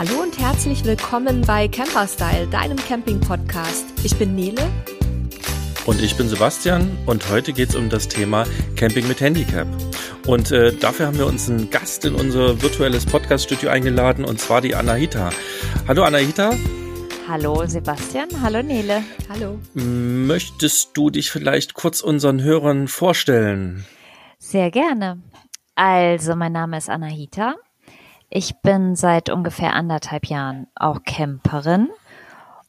Hallo und herzlich willkommen bei Camperstyle, deinem Camping-Podcast. Ich bin Nele. Und ich bin Sebastian und heute geht es um das Thema Camping mit Handicap. Und äh, dafür haben wir uns einen Gast in unser virtuelles Podcast-Studio eingeladen und zwar die Anahita. Hallo Anahita. Hallo Sebastian, hallo Nele. Hallo. Möchtest du dich vielleicht kurz unseren Hörern vorstellen? Sehr gerne. Also, mein Name ist Anahita. Ich bin seit ungefähr anderthalb Jahren auch Camperin.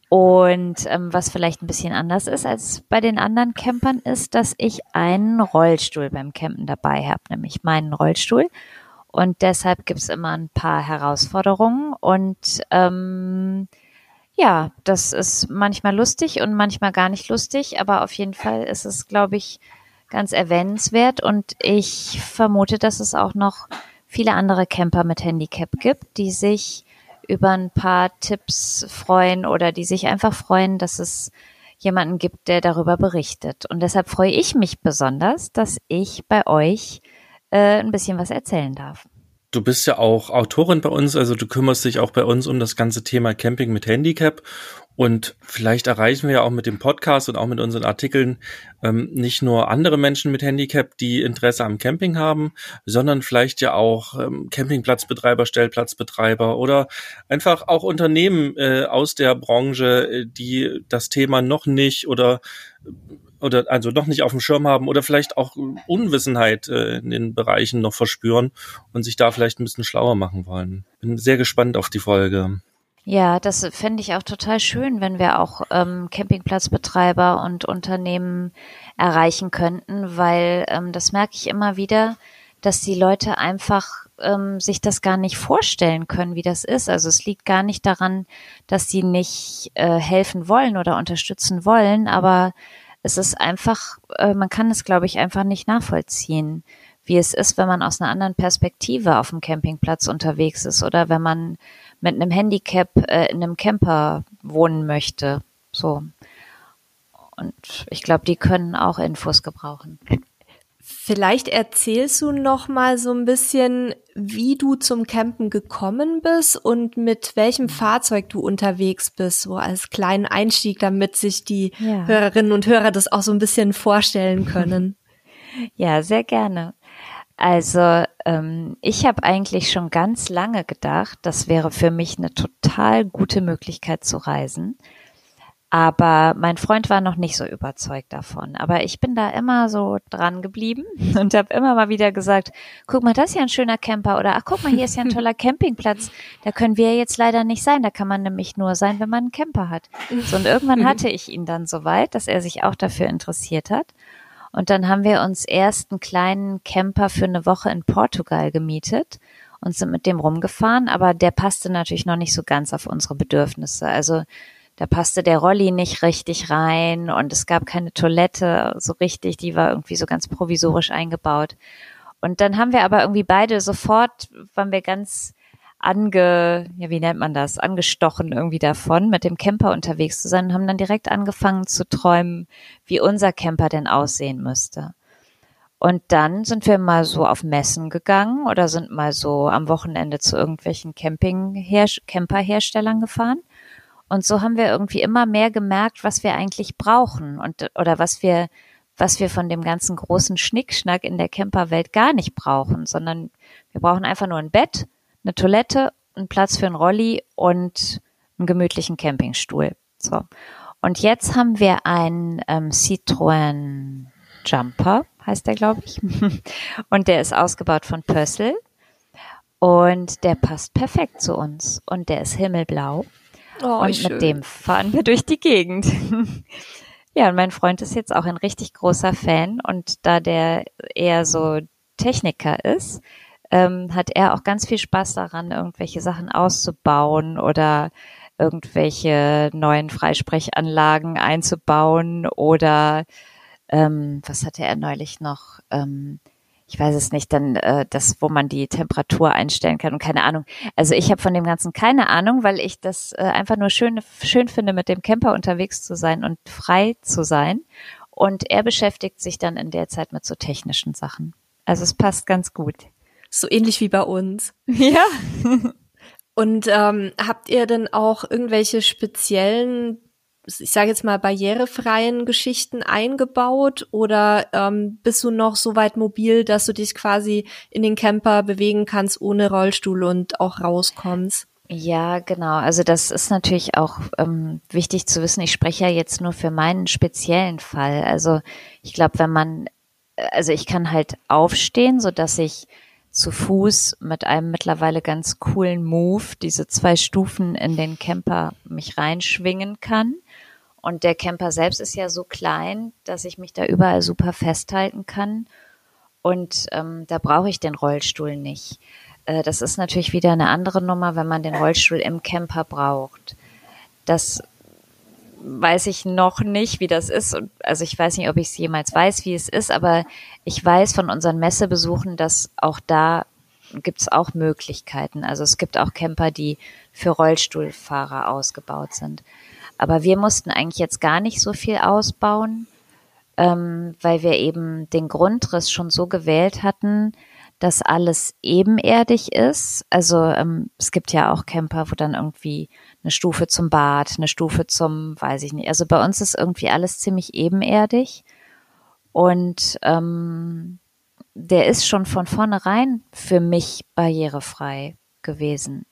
Und ähm, was vielleicht ein bisschen anders ist als bei den anderen Campern, ist, dass ich einen Rollstuhl beim Campen dabei habe, nämlich meinen Rollstuhl. Und deshalb gibt es immer ein paar Herausforderungen. Und ähm, ja, das ist manchmal lustig und manchmal gar nicht lustig, aber auf jeden Fall ist es, glaube ich, ganz erwähnenswert. Und ich vermute, dass es auch noch viele andere Camper mit Handicap gibt, die sich über ein paar Tipps freuen oder die sich einfach freuen, dass es jemanden gibt, der darüber berichtet. Und deshalb freue ich mich besonders, dass ich bei euch äh, ein bisschen was erzählen darf. Du bist ja auch Autorin bei uns, also du kümmerst dich auch bei uns um das ganze Thema Camping mit Handicap. Und vielleicht erreichen wir ja auch mit dem Podcast und auch mit unseren Artikeln ähm, nicht nur andere Menschen mit Handicap, die Interesse am Camping haben, sondern vielleicht ja auch ähm, Campingplatzbetreiber, Stellplatzbetreiber oder einfach auch Unternehmen äh, aus der Branche, äh, die das Thema noch nicht oder oder also noch nicht auf dem Schirm haben oder vielleicht auch Unwissenheit äh, in den Bereichen noch verspüren und sich da vielleicht ein bisschen schlauer machen wollen. Bin sehr gespannt auf die Folge. Ja, das fände ich auch total schön, wenn wir auch ähm, Campingplatzbetreiber und Unternehmen erreichen könnten, weil ähm, das merke ich immer wieder, dass die Leute einfach ähm, sich das gar nicht vorstellen können, wie das ist. Also es liegt gar nicht daran, dass sie nicht äh, helfen wollen oder unterstützen wollen, aber es ist einfach, äh, man kann es, glaube ich, einfach nicht nachvollziehen, wie es ist, wenn man aus einer anderen Perspektive auf dem Campingplatz unterwegs ist oder wenn man mit einem Handicap äh, in einem Camper wohnen möchte. So. Und ich glaube, die können auch Infos gebrauchen. Vielleicht erzählst du noch mal so ein bisschen, wie du zum Campen gekommen bist und mit welchem Fahrzeug du unterwegs bist, so als kleinen Einstieg, damit sich die ja. Hörerinnen und Hörer das auch so ein bisschen vorstellen können. Ja, sehr gerne. Also ähm, ich habe eigentlich schon ganz lange gedacht, das wäre für mich eine total gute Möglichkeit zu reisen. Aber mein Freund war noch nicht so überzeugt davon. Aber ich bin da immer so dran geblieben und habe immer mal wieder gesagt, guck mal, das ist ja ein schöner Camper oder ach guck mal, hier ist ja ein toller Campingplatz. Da können wir jetzt leider nicht sein. Da kann man nämlich nur sein, wenn man einen Camper hat. So, und irgendwann hatte ich ihn dann so weit, dass er sich auch dafür interessiert hat. Und dann haben wir uns erst einen kleinen Camper für eine Woche in Portugal gemietet und sind mit dem rumgefahren, aber der passte natürlich noch nicht so ganz auf unsere Bedürfnisse. Also da passte der Rolli nicht richtig rein und es gab keine Toilette so richtig, die war irgendwie so ganz provisorisch eingebaut. Und dann haben wir aber irgendwie beide sofort, waren wir ganz ange, ja, wie nennt man das, angestochen irgendwie davon, mit dem Camper unterwegs zu sein und haben dann direkt angefangen zu träumen, wie unser Camper denn aussehen müsste. Und dann sind wir mal so auf Messen gegangen oder sind mal so am Wochenende zu irgendwelchen Camping Camperherstellern gefahren und so haben wir irgendwie immer mehr gemerkt, was wir eigentlich brauchen und oder was wir was wir von dem ganzen großen Schnickschnack in der Camperwelt gar nicht brauchen, sondern wir brauchen einfach nur ein Bett, eine Toilette, einen Platz für einen Rolli und einen gemütlichen Campingstuhl. So. Und jetzt haben wir einen ähm, Citroën Jumper, heißt der, glaube ich. und der ist ausgebaut von Pössl. Und der passt perfekt zu uns. Und der ist himmelblau. Oh, und schön. mit dem fahren wir durch die Gegend. ja, und mein Freund ist jetzt auch ein richtig großer Fan und da der eher so Techniker ist, ähm, hat er auch ganz viel Spaß daran, irgendwelche Sachen auszubauen oder irgendwelche neuen Freisprechanlagen einzubauen oder ähm, was hatte er neulich noch? Ähm, ich weiß es nicht, dann äh, das, wo man die Temperatur einstellen kann und keine Ahnung. Also ich habe von dem Ganzen keine Ahnung, weil ich das äh, einfach nur schön, schön finde, mit dem Camper unterwegs zu sein und frei zu sein. Und er beschäftigt sich dann in der Zeit mit so technischen Sachen. Also es passt ganz gut. So ähnlich wie bei uns. Ja. Und ähm, habt ihr denn auch irgendwelche speziellen, ich sage jetzt mal barrierefreien Geschichten eingebaut oder ähm, bist du noch so weit mobil, dass du dich quasi in den Camper bewegen kannst ohne Rollstuhl und auch rauskommst? Ja, genau. Also das ist natürlich auch ähm, wichtig zu wissen. Ich spreche ja jetzt nur für meinen speziellen Fall. Also ich glaube, wenn man, also ich kann halt aufstehen, so dass ich zu Fuß mit einem mittlerweile ganz coolen Move diese zwei Stufen in den Camper mich reinschwingen kann. Und der Camper selbst ist ja so klein, dass ich mich da überall super festhalten kann. Und ähm, da brauche ich den Rollstuhl nicht. Äh, das ist natürlich wieder eine andere Nummer, wenn man den Rollstuhl im Camper braucht. Das weiß ich noch nicht, wie das ist. Also ich weiß nicht, ob ich es jemals weiß, wie es ist, aber ich weiß von unseren Messebesuchen, dass auch da gibt es auch Möglichkeiten. Also es gibt auch Camper, die für Rollstuhlfahrer ausgebaut sind. Aber wir mussten eigentlich jetzt gar nicht so viel ausbauen, ähm, weil wir eben den Grundriss schon so gewählt hatten, dass alles ebenerdig ist. Also ähm, es gibt ja auch Camper, wo dann irgendwie eine Stufe zum Bad, eine Stufe zum, weiß ich nicht. Also bei uns ist irgendwie alles ziemlich ebenerdig. Und ähm, der ist schon von vornherein für mich barrierefrei gewesen.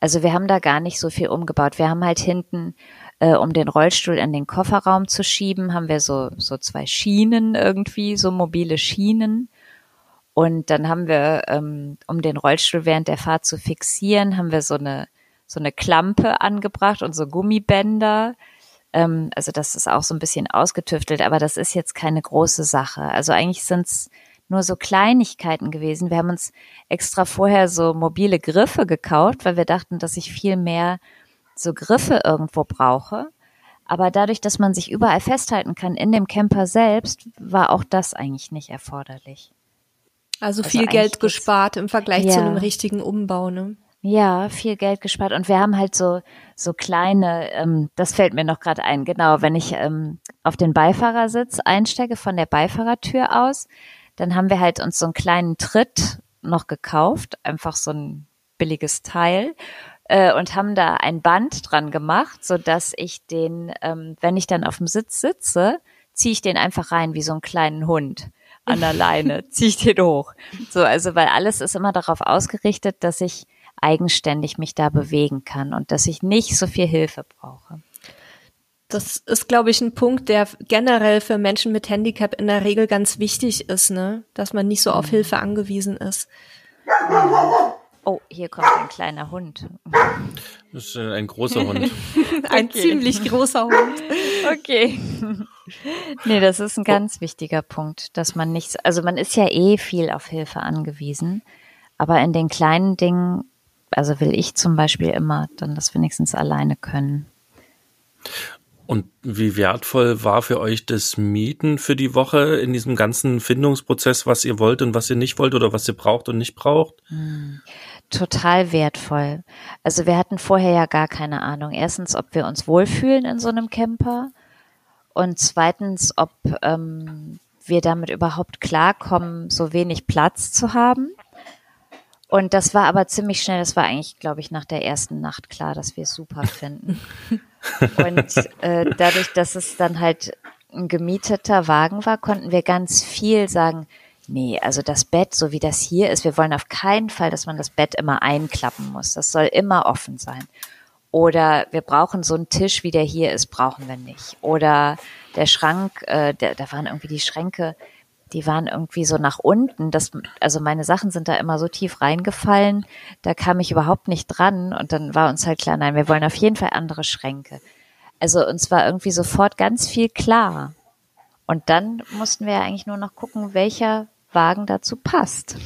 Also wir haben da gar nicht so viel umgebaut. Wir haben halt hinten, äh, um den Rollstuhl in den Kofferraum zu schieben, haben wir so, so zwei Schienen irgendwie, so mobile Schienen. Und dann haben wir, ähm, um den Rollstuhl während der Fahrt zu fixieren, haben wir so eine, so eine Klampe angebracht und so Gummibänder, ähm, also das ist auch so ein bisschen ausgetüftelt, aber das ist jetzt keine große Sache. Also eigentlich sind es nur so Kleinigkeiten gewesen. Wir haben uns extra vorher so mobile Griffe gekauft, weil wir dachten, dass ich viel mehr so Griffe irgendwo brauche. Aber dadurch, dass man sich überall festhalten kann in dem Camper selbst, war auch das eigentlich nicht erforderlich. Also, also viel Geld gespart im Vergleich ja. zu einem richtigen Umbau, ne? Ja, viel Geld gespart. Und wir haben halt so, so kleine, ähm, das fällt mir noch gerade ein, genau, wenn ich ähm, auf den Beifahrersitz einsteige von der Beifahrertür aus, dann haben wir halt uns so einen kleinen Tritt noch gekauft, einfach so ein billiges Teil äh, und haben da ein Band dran gemacht, so dass ich den, ähm, wenn ich dann auf dem Sitz sitze, ziehe ich den einfach rein wie so einen kleinen Hund an der Leine, ziehe ich den hoch. So, also weil alles ist immer darauf ausgerichtet, dass ich eigenständig mich da bewegen kann und dass ich nicht so viel Hilfe brauche. Das ist, glaube ich, ein Punkt, der generell für Menschen mit Handicap in der Regel ganz wichtig ist, ne? Dass man nicht so auf mhm. Hilfe angewiesen ist. Oh, hier kommt ein kleiner Hund. Das ist ein großer Hund. ein okay. ziemlich großer Hund. Okay. Nee, das ist ein ganz wichtiger Punkt, dass man nicht, also man ist ja eh viel auf Hilfe angewiesen, aber in den kleinen Dingen also will ich zum Beispiel immer dann das wenigstens alleine können. Und wie wertvoll war für euch das Mieten für die Woche in diesem ganzen Findungsprozess, was ihr wollt und was ihr nicht wollt oder was ihr braucht und nicht braucht? Hm, total wertvoll. Also wir hatten vorher ja gar keine Ahnung. Erstens, ob wir uns wohlfühlen in so einem Camper und zweitens, ob ähm, wir damit überhaupt klarkommen, so wenig Platz zu haben. Und das war aber ziemlich schnell, das war eigentlich, glaube ich, nach der ersten Nacht klar, dass wir es super finden. Und äh, dadurch, dass es dann halt ein gemieteter Wagen war, konnten wir ganz viel sagen, nee, also das Bett, so wie das hier ist, wir wollen auf keinen Fall, dass man das Bett immer einklappen muss. Das soll immer offen sein. Oder wir brauchen so einen Tisch, wie der hier ist, brauchen wir nicht. Oder der Schrank, äh, der, da waren irgendwie die Schränke, die waren irgendwie so nach unten. Das, also meine Sachen sind da immer so tief reingefallen, da kam ich überhaupt nicht dran und dann war uns halt klar, nein, wir wollen auf jeden Fall andere Schränke. Also uns war irgendwie sofort ganz viel klar. Und dann mussten wir ja eigentlich nur noch gucken, welcher Wagen dazu passt.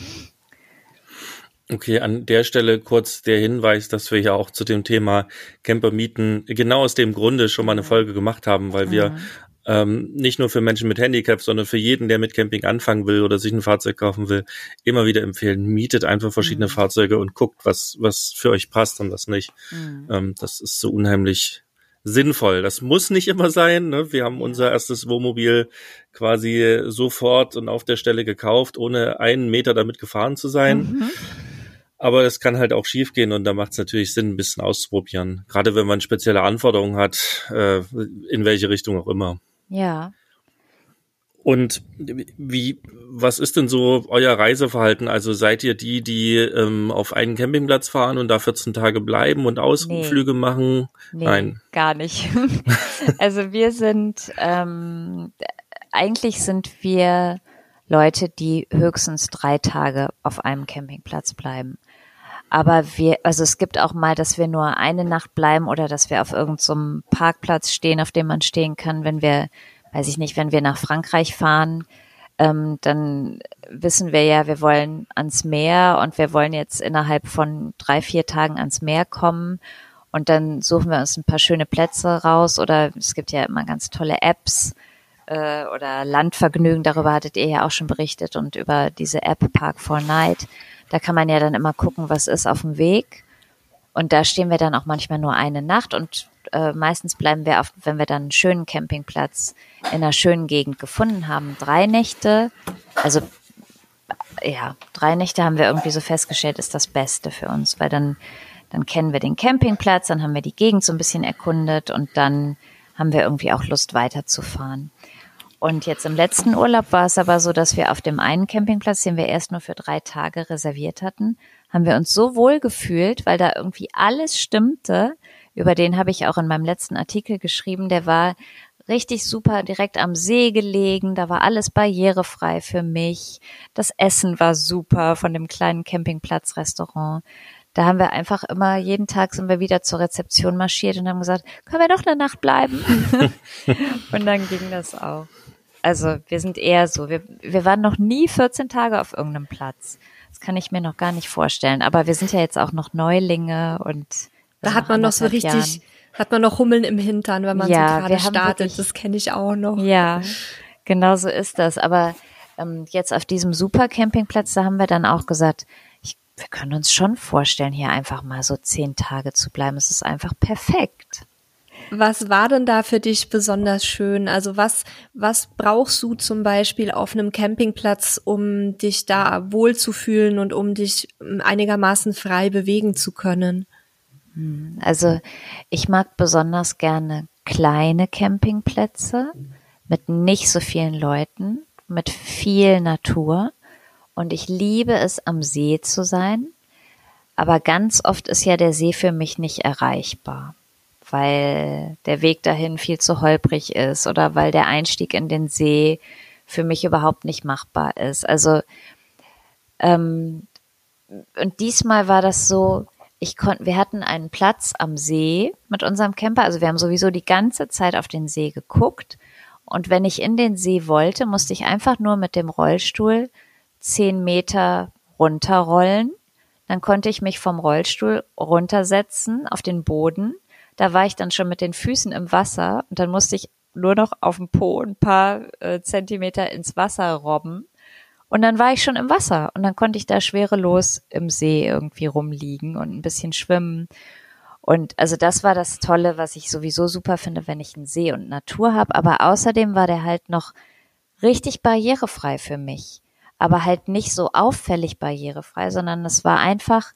Okay, an der Stelle kurz der Hinweis, dass wir ja auch zu dem Thema Campermieten genau aus dem Grunde schon mal eine Folge gemacht haben, weil wir mhm ähm, nicht nur für Menschen mit Handicap, sondern für jeden, der mit Camping anfangen will oder sich ein Fahrzeug kaufen will, immer wieder empfehlen, mietet einfach verschiedene mhm. Fahrzeuge und guckt, was, was für euch passt und was nicht. Mhm. Ähm, das ist so unheimlich sinnvoll. Das muss nicht immer sein. Ne? Wir haben unser erstes Wohnmobil quasi sofort und auf der Stelle gekauft, ohne einen Meter damit gefahren zu sein. Mhm. Aber es kann halt auch schiefgehen und da macht es natürlich Sinn, ein bisschen auszuprobieren. Gerade wenn man spezielle Anforderungen hat, äh, in welche Richtung auch immer. Ja. Und wie, was ist denn so euer Reiseverhalten? Also seid ihr die, die ähm, auf einen Campingplatz fahren und da 14 Tage bleiben und Ausflüge nee. machen? Nee, Nein, gar nicht. also wir sind, ähm, eigentlich sind wir Leute, die höchstens drei Tage auf einem Campingplatz bleiben. Aber wir, also es gibt auch mal, dass wir nur eine Nacht bleiben oder dass wir auf irgendeinem so Parkplatz stehen, auf dem man stehen kann, wenn wir weiß ich nicht, wenn wir nach Frankreich fahren, ähm, dann wissen wir ja, wir wollen ans Meer und wir wollen jetzt innerhalb von drei, vier Tagen ans Meer kommen. Und dann suchen wir uns ein paar schöne Plätze raus oder es gibt ja immer ganz tolle Apps äh, oder Landvergnügen, darüber hattet ihr ja auch schon berichtet und über diese App Park for Night. Da kann man ja dann immer gucken, was ist auf dem Weg. Und da stehen wir dann auch manchmal nur eine Nacht und äh, meistens bleiben wir auf, wenn wir dann einen schönen Campingplatz in einer schönen Gegend gefunden haben, drei Nächte. Also ja, drei Nächte haben wir irgendwie so festgestellt, ist das Beste für uns, weil dann, dann kennen wir den Campingplatz, dann haben wir die Gegend so ein bisschen erkundet und dann haben wir irgendwie auch Lust weiterzufahren. Und jetzt im letzten Urlaub war es aber so, dass wir auf dem einen Campingplatz, den wir erst nur für drei Tage reserviert hatten, haben wir uns so wohl gefühlt, weil da irgendwie alles stimmte. Über den habe ich auch in meinem letzten Artikel geschrieben. Der war richtig super direkt am See gelegen. Da war alles barrierefrei für mich. Das Essen war super von dem kleinen Campingplatz-Restaurant. Da haben wir einfach immer, jeden Tag sind wir wieder zur Rezeption marschiert und haben gesagt, können wir doch eine Nacht bleiben? und dann ging das auch. Also wir sind eher so, wir, wir waren noch nie 14 Tage auf irgendeinem Platz. Das kann ich mir noch gar nicht vorstellen. Aber wir sind ja jetzt auch noch Neulinge und da hat man noch so richtig, Jahren. hat man noch Hummeln im Hintern, wenn man ja, so gerade startet. Wirklich, das kenne ich auch noch. Ja, genau so ist das. Aber ähm, jetzt auf diesem super Campingplatz, da haben wir dann auch gesagt, ich, wir können uns schon vorstellen, hier einfach mal so zehn Tage zu bleiben. Es ist einfach perfekt. Was war denn da für dich besonders schön? Also was, was brauchst du zum Beispiel auf einem Campingplatz, um dich da wohlzufühlen und um dich ähm, einigermaßen frei bewegen zu können? Hm, also ich mag besonders gerne kleine Campingplätze mit nicht so vielen Leuten, mit viel Natur. Und ich liebe es, am See zu sein. Aber ganz oft ist ja der See für mich nicht erreichbar weil der Weg dahin viel zu holprig ist oder weil der Einstieg in den See für mich überhaupt nicht machbar ist. Also ähm, und diesmal war das so, ich konnte, wir hatten einen Platz am See mit unserem Camper, also wir haben sowieso die ganze Zeit auf den See geguckt und wenn ich in den See wollte, musste ich einfach nur mit dem Rollstuhl zehn Meter runterrollen. Dann konnte ich mich vom Rollstuhl runtersetzen auf den Boden da war ich dann schon mit den Füßen im Wasser und dann musste ich nur noch auf dem Po ein paar äh, Zentimeter ins Wasser robben. Und dann war ich schon im Wasser und dann konnte ich da schwerelos im See irgendwie rumliegen und ein bisschen schwimmen. Und also das war das Tolle, was ich sowieso super finde, wenn ich einen See und Natur habe. Aber außerdem war der halt noch richtig barrierefrei für mich. Aber halt nicht so auffällig barrierefrei, sondern es war einfach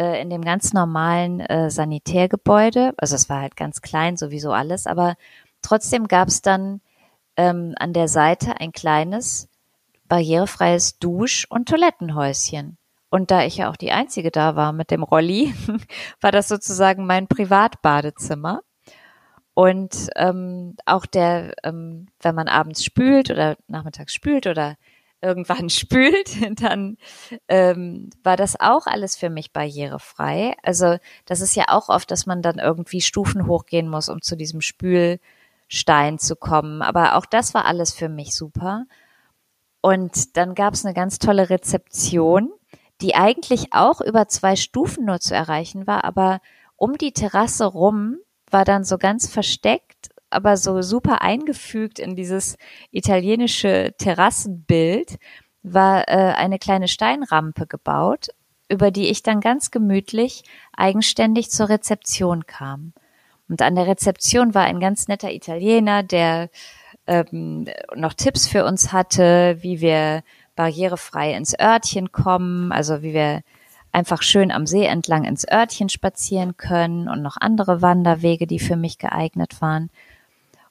äh, in dem ganz normalen äh, Sanitärgebäude. Also es war halt ganz klein, sowieso alles, aber trotzdem gab es dann ähm, an der Seite ein kleines barrierefreies Dusch- und Toilettenhäuschen. Und da ich ja auch die Einzige da war mit dem Rolli, war das sozusagen mein Privatbadezimmer. Und ähm, auch der, ähm, wenn man abends spült oder nachmittags spült oder irgendwann spült, dann ähm, war das auch alles für mich barrierefrei. Also das ist ja auch oft, dass man dann irgendwie Stufen hochgehen muss, um zu diesem Spülstein zu kommen. Aber auch das war alles für mich super. Und dann gab es eine ganz tolle Rezeption, die eigentlich auch über zwei Stufen nur zu erreichen war, aber um die Terrasse rum war dann so ganz versteckt aber so super eingefügt in dieses italienische Terrassenbild war äh, eine kleine Steinrampe gebaut, über die ich dann ganz gemütlich eigenständig zur Rezeption kam. Und an der Rezeption war ein ganz netter Italiener, der ähm, noch Tipps für uns hatte, wie wir barrierefrei ins Örtchen kommen, also wie wir einfach schön am See entlang ins Örtchen spazieren können und noch andere Wanderwege, die für mich geeignet waren.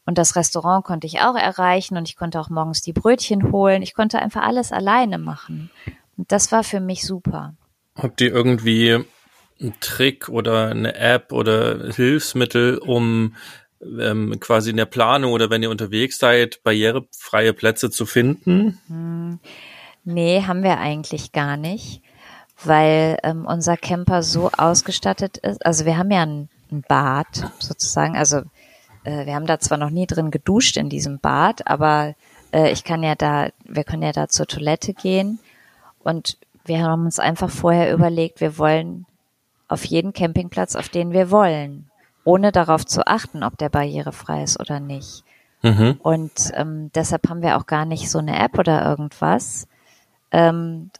Und das Restaurant konnte ich auch erreichen und ich konnte auch morgens die Brötchen holen. Ich konnte einfach alles alleine machen. Und das war für mich super. Habt ihr irgendwie einen Trick oder eine App oder Hilfsmittel, um ähm, quasi in der Planung oder wenn ihr unterwegs seid, barrierefreie Plätze zu finden? Hm. Nee, haben wir eigentlich gar nicht, weil ähm, unser Camper so ausgestattet ist. Also wir haben ja ein, ein Bad sozusagen. Also äh, wir haben da zwar noch nie drin geduscht in diesem Bad, aber äh, ich kann ja da, wir können ja da zur Toilette gehen und wir haben uns einfach vorher überlegt, wir wollen auf jeden Campingplatz, auf den wir wollen, ohne darauf zu achten, ob der barrierefrei ist oder nicht. Mhm. Und ähm, deshalb haben wir auch gar nicht so eine App oder irgendwas. Ähm,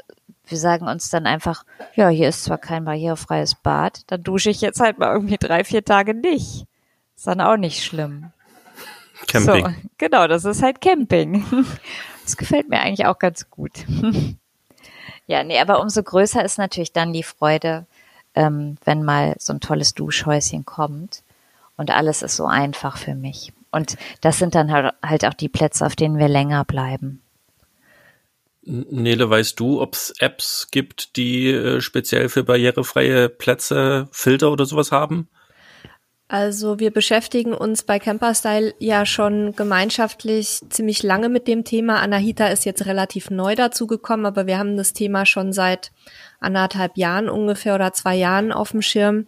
wir sagen uns dann einfach, ja, hier ist zwar kein barrierefreies Bad, dann dusche ich jetzt halt mal irgendwie drei, vier Tage nicht. Ist dann auch nicht schlimm. Camping. So, genau, das ist halt Camping. Das gefällt mir eigentlich auch ganz gut. Ja, nee, aber umso größer ist natürlich dann die Freude, ähm, wenn mal so ein tolles Duschhäuschen kommt. Und alles ist so einfach für mich. Und das sind dann halt, auch die Plätze, auf denen wir länger bleiben. Nele, weißt du, ob es Apps gibt, die äh, speziell für barrierefreie Plätze Filter oder sowas haben? Also wir beschäftigen uns bei Camperstyle ja schon gemeinschaftlich ziemlich lange mit dem Thema. Anahita ist jetzt relativ neu dazu gekommen, aber wir haben das Thema schon seit anderthalb Jahren ungefähr oder zwei Jahren auf dem Schirm.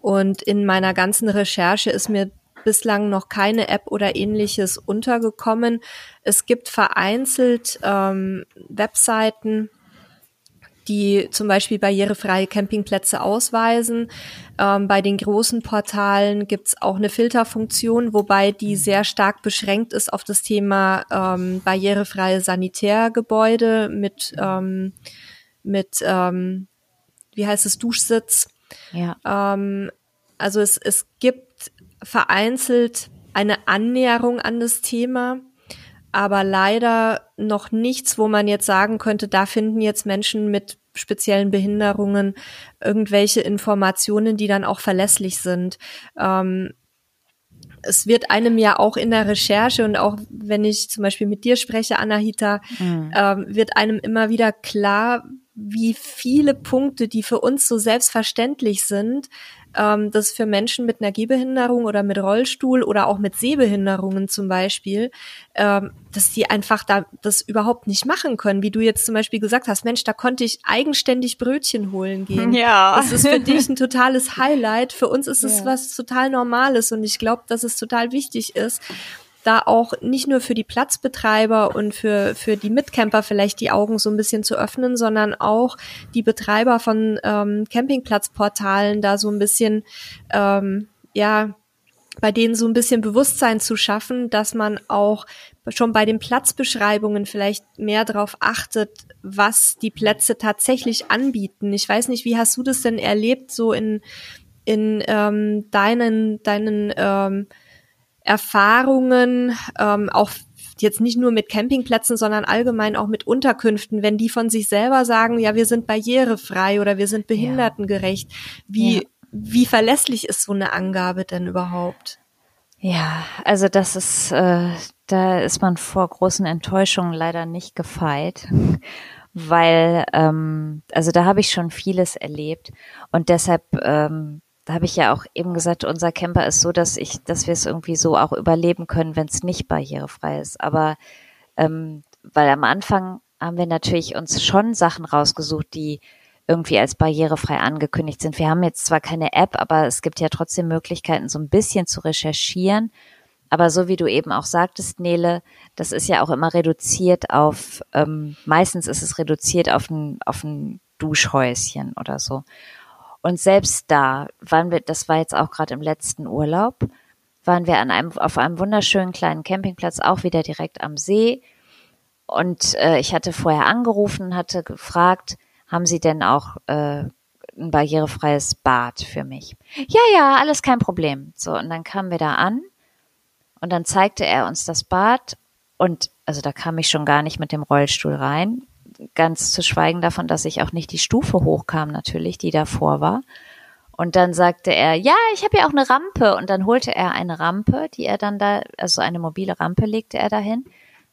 Und in meiner ganzen Recherche ist mir bislang noch keine App oder ähnliches untergekommen. Es gibt vereinzelt ähm, Webseiten, die zum Beispiel barrierefreie Campingplätze ausweisen. Ähm, bei den großen Portalen gibt's auch eine Filterfunktion, wobei die sehr stark beschränkt ist auf das Thema ähm, barrierefreie Sanitärgebäude mit, ähm, mit ähm, wie heißt es, Duschsitz. Ja. Ähm, also es, es gibt vereinzelt eine Annäherung an das Thema aber leider noch nichts, wo man jetzt sagen könnte, da finden jetzt Menschen mit speziellen Behinderungen irgendwelche Informationen, die dann auch verlässlich sind. Ähm, es wird einem ja auch in der Recherche und auch wenn ich zum Beispiel mit dir spreche, Anahita, mhm. ähm, wird einem immer wieder klar, wie viele Punkte, die für uns so selbstverständlich sind, ähm, das für Menschen mit einer Gehbehinderung oder mit Rollstuhl oder auch mit Sehbehinderungen zum Beispiel, ähm, dass die einfach da das überhaupt nicht machen können. Wie du jetzt zum Beispiel gesagt hast, Mensch, da konnte ich eigenständig Brötchen holen gehen. Ja. Das ist für dich ein totales Highlight. Für uns ist es ja. was total Normales und ich glaube, dass es total wichtig ist, da auch nicht nur für die Platzbetreiber und für, für die Mitcamper vielleicht die Augen so ein bisschen zu öffnen, sondern auch die Betreiber von ähm, Campingplatzportalen da so ein bisschen, ähm, ja, bei denen so ein bisschen Bewusstsein zu schaffen, dass man auch schon bei den Platzbeschreibungen vielleicht mehr darauf achtet, was die Plätze tatsächlich anbieten. Ich weiß nicht, wie hast du das denn erlebt, so in, in ähm, deinen, deinen ähm, Erfahrungen, ähm, auch jetzt nicht nur mit Campingplätzen, sondern allgemein auch mit Unterkünften, wenn die von sich selber sagen, ja, wir sind barrierefrei oder wir sind behindertengerecht, wie, ja. wie verlässlich ist so eine Angabe denn überhaupt? Ja, also das ist, äh, da ist man vor großen Enttäuschungen leider nicht gefeit, weil, ähm, also da habe ich schon vieles erlebt und deshalb ähm, da habe ich ja auch eben gesagt, unser Camper ist so, dass ich, dass wir es irgendwie so auch überleben können, wenn es nicht barrierefrei ist. Aber ähm, weil am Anfang haben wir natürlich uns schon Sachen rausgesucht, die irgendwie als barrierefrei angekündigt sind. Wir haben jetzt zwar keine App, aber es gibt ja trotzdem Möglichkeiten, so ein bisschen zu recherchieren. Aber so wie du eben auch sagtest, Nele, das ist ja auch immer reduziert auf, ähm, meistens ist es reduziert auf ein, auf ein Duschhäuschen oder so. Und selbst da waren wir, das war jetzt auch gerade im letzten Urlaub, waren wir an einem, auf einem wunderschönen kleinen Campingplatz, auch wieder direkt am See. Und äh, ich hatte vorher angerufen, hatte gefragt, haben Sie denn auch äh, ein barrierefreies Bad für mich? Ja, ja, alles kein Problem. So, und dann kamen wir da an und dann zeigte er uns das Bad und also da kam ich schon gar nicht mit dem Rollstuhl rein. Ganz zu schweigen davon, dass ich auch nicht die Stufe hochkam natürlich, die davor war. Und dann sagte er, ja, ich habe ja auch eine Rampe. Und dann holte er eine Rampe, die er dann da, also eine mobile Rampe legte er dahin.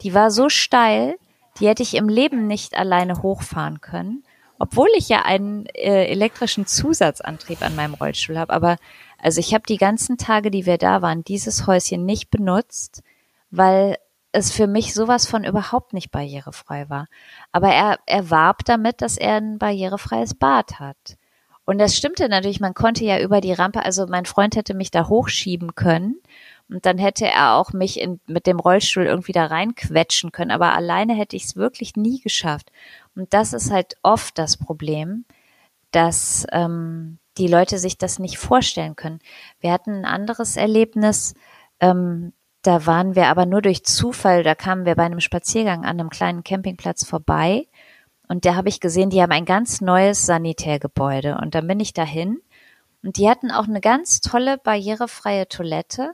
Die war so steil, die hätte ich im Leben nicht alleine hochfahren können, obwohl ich ja einen äh, elektrischen Zusatzantrieb an meinem Rollstuhl habe. Aber also ich habe die ganzen Tage, die wir da waren, dieses Häuschen nicht benutzt, weil es für mich sowas von überhaupt nicht barrierefrei war. Aber er, er warb damit, dass er ein barrierefreies Bad hat. Und das stimmte natürlich, man konnte ja über die Rampe, also mein Freund hätte mich da hochschieben können und dann hätte er auch mich in, mit dem Rollstuhl irgendwie da reinquetschen können. Aber alleine hätte ich es wirklich nie geschafft. Und das ist halt oft das Problem, dass ähm, die Leute sich das nicht vorstellen können. Wir hatten ein anderes Erlebnis, ähm, da waren wir aber nur durch Zufall, da kamen wir bei einem Spaziergang an einem kleinen Campingplatz vorbei und da habe ich gesehen, die haben ein ganz neues Sanitärgebäude und dann bin ich dahin und die hatten auch eine ganz tolle barrierefreie Toilette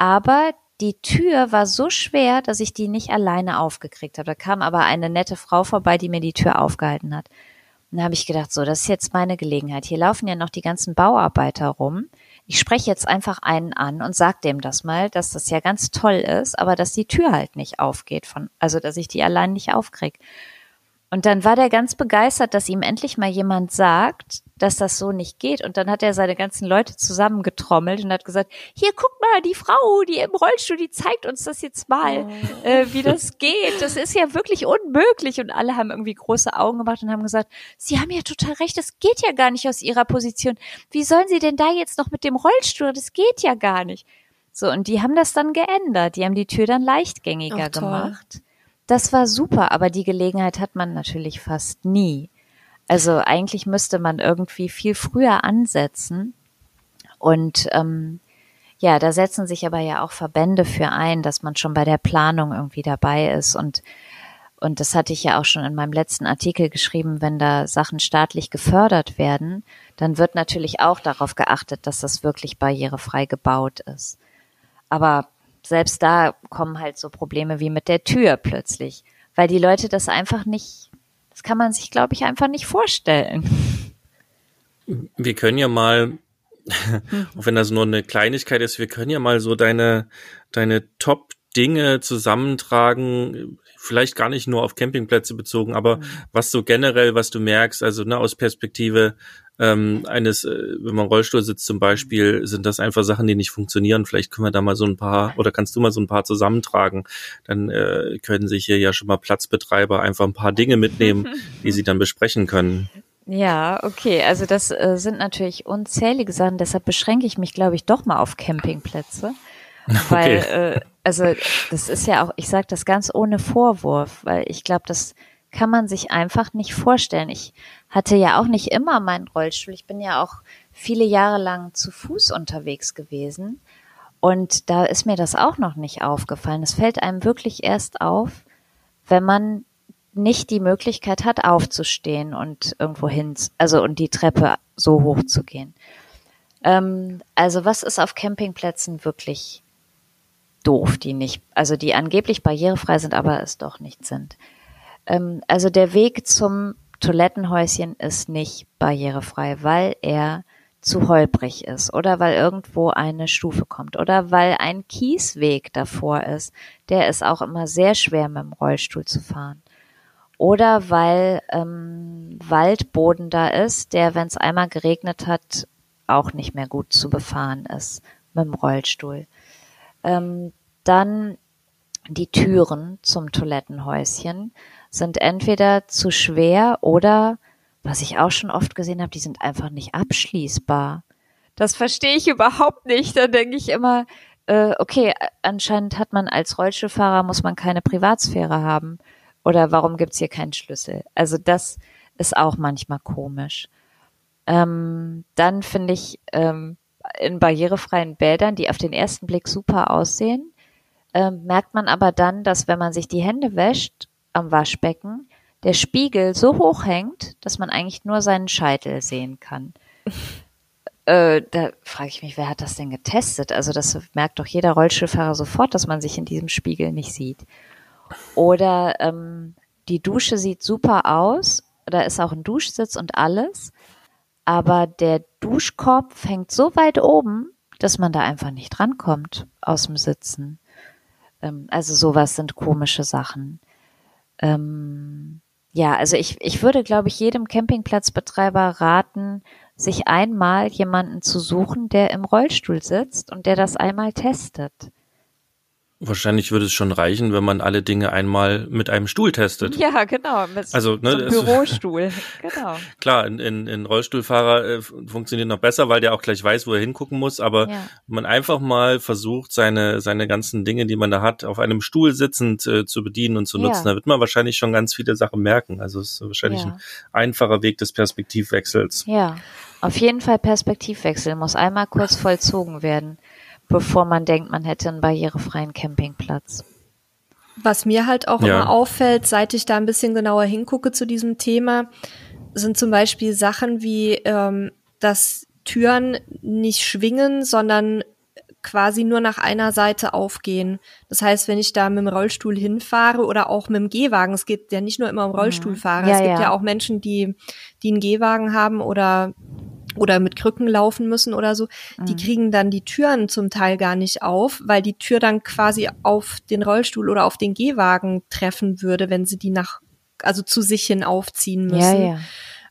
aber die Tür war so schwer, dass ich die nicht alleine aufgekriegt habe. Da kam aber eine nette Frau vorbei, die mir die Tür aufgehalten hat. Und da habe ich gedacht, so, das ist jetzt meine Gelegenheit. Hier laufen ja noch die ganzen Bauarbeiter rum. Ich spreche jetzt einfach einen an und sag dem das mal, dass das ja ganz toll ist, aber dass die Tür halt nicht aufgeht von, also dass ich die allein nicht aufkrieg. Und dann war der ganz begeistert, dass ihm endlich mal jemand sagt, dass das so nicht geht. Und dann hat er seine ganzen Leute zusammengetrommelt und hat gesagt, hier guck mal, die Frau, die im Rollstuhl, die zeigt uns das jetzt mal, oh. äh, wie das geht. Das ist ja wirklich unmöglich. Und alle haben irgendwie große Augen gemacht und haben gesagt, Sie haben ja total recht, das geht ja gar nicht aus Ihrer Position. Wie sollen Sie denn da jetzt noch mit dem Rollstuhl? Das geht ja gar nicht. So, und die haben das dann geändert. Die haben die Tür dann leichtgängiger Ach, gemacht. Das war super, aber die Gelegenheit hat man natürlich fast nie. Also eigentlich müsste man irgendwie viel früher ansetzen. Und ähm, ja, da setzen sich aber ja auch Verbände für ein, dass man schon bei der Planung irgendwie dabei ist. Und, und das hatte ich ja auch schon in meinem letzten Artikel geschrieben, wenn da Sachen staatlich gefördert werden, dann wird natürlich auch darauf geachtet, dass das wirklich barrierefrei gebaut ist. Aber selbst da kommen halt so Probleme wie mit der Tür plötzlich, weil die Leute das einfach nicht, das kann man sich, glaube ich, einfach nicht vorstellen. Wir können ja mal, auch wenn das nur eine Kleinigkeit ist, wir können ja mal so deine, deine Top Dinge zusammentragen, vielleicht gar nicht nur auf Campingplätze bezogen, aber mhm. was so generell, was du merkst, also ne, aus Perspektive ähm, eines, äh, wenn man Rollstuhl sitzt zum Beispiel, sind das einfach Sachen, die nicht funktionieren. Vielleicht können wir da mal so ein paar, oder kannst du mal so ein paar zusammentragen. Dann äh, können sich hier ja schon mal Platzbetreiber einfach ein paar Dinge mitnehmen, die sie dann besprechen können. Ja, okay. Also das äh, sind natürlich unzählige Sachen. Deshalb beschränke ich mich, glaube ich, doch mal auf Campingplätze. Weil, okay. äh, also das ist ja auch, ich sage das ganz ohne Vorwurf, weil ich glaube, das kann man sich einfach nicht vorstellen. Ich hatte ja auch nicht immer meinen Rollstuhl. Ich bin ja auch viele Jahre lang zu Fuß unterwegs gewesen. Und da ist mir das auch noch nicht aufgefallen. Es fällt einem wirklich erst auf, wenn man nicht die Möglichkeit hat, aufzustehen und irgendwo hin, also und die Treppe so hoch zu gehen. Ähm, also was ist auf Campingplätzen wirklich doof, die nicht, also die angeblich barrierefrei sind, aber es doch nicht sind. Ähm, also der Weg zum Toilettenhäuschen ist nicht barrierefrei, weil er zu holprig ist oder weil irgendwo eine Stufe kommt oder weil ein Kiesweg davor ist. Der ist auch immer sehr schwer mit dem Rollstuhl zu fahren. Oder weil ähm, Waldboden da ist, der, wenn es einmal geregnet hat, auch nicht mehr gut zu befahren ist mit dem Rollstuhl. Ähm, dann die Türen zum Toilettenhäuschen sind entweder zu schwer oder, was ich auch schon oft gesehen habe, die sind einfach nicht abschließbar. Das verstehe ich überhaupt nicht. Da denke ich immer, äh, okay, anscheinend hat man als Rollstuhlfahrer, muss man keine Privatsphäre haben. Oder warum gibt's hier keinen Schlüssel? Also das ist auch manchmal komisch. Ähm, dann finde ich, ähm, in barrierefreien Bädern, die auf den ersten Blick super aussehen, ähm, merkt man aber dann, dass wenn man sich die Hände wäscht am Waschbecken, der Spiegel so hoch hängt, dass man eigentlich nur seinen Scheitel sehen kann. äh, da frage ich mich, wer hat das denn getestet? Also das merkt doch jeder Rollstuhlfahrer sofort, dass man sich in diesem Spiegel nicht sieht. Oder ähm, die Dusche sieht super aus, da ist auch ein Duschsitz und alles, aber der Duschkopf hängt so weit oben, dass man da einfach nicht rankommt aus dem Sitzen. Ähm, also sowas sind komische Sachen. Ähm, ja, also ich, ich würde, glaube ich, jedem Campingplatzbetreiber raten, sich einmal jemanden zu suchen, der im Rollstuhl sitzt und der das einmal testet. Wahrscheinlich würde es schon reichen, wenn man alle Dinge einmal mit einem Stuhl testet. Ja, genau. Also ne, Bürostuhl. genau. Klar, ein, ein, ein Rollstuhlfahrer äh, funktioniert noch besser, weil der auch gleich weiß, wo er hingucken muss. Aber ja. man einfach mal versucht, seine seine ganzen Dinge, die man da hat, auf einem Stuhl sitzend äh, zu bedienen und zu nutzen, ja. da wird man wahrscheinlich schon ganz viele Sachen merken. Also es ist wahrscheinlich ja. ein einfacher Weg des Perspektivwechsels. Ja, auf jeden Fall Perspektivwechsel muss einmal kurz vollzogen werden bevor man denkt, man hätte einen barrierefreien Campingplatz. Was mir halt auch ja. immer auffällt, seit ich da ein bisschen genauer hingucke zu diesem Thema, sind zum Beispiel Sachen wie, ähm, dass Türen nicht schwingen, sondern quasi nur nach einer Seite aufgehen. Das heißt, wenn ich da mit dem Rollstuhl hinfahre oder auch mit dem Gehwagen, es geht ja nicht nur immer um mhm. Rollstuhlfahrer, ja, es gibt ja. ja auch Menschen, die, die einen Gehwagen haben oder oder mit Krücken laufen müssen oder so, mhm. die kriegen dann die Türen zum Teil gar nicht auf, weil die Tür dann quasi auf den Rollstuhl oder auf den Gehwagen treffen würde, wenn sie die nach, also zu sich hin aufziehen müssen. Ja,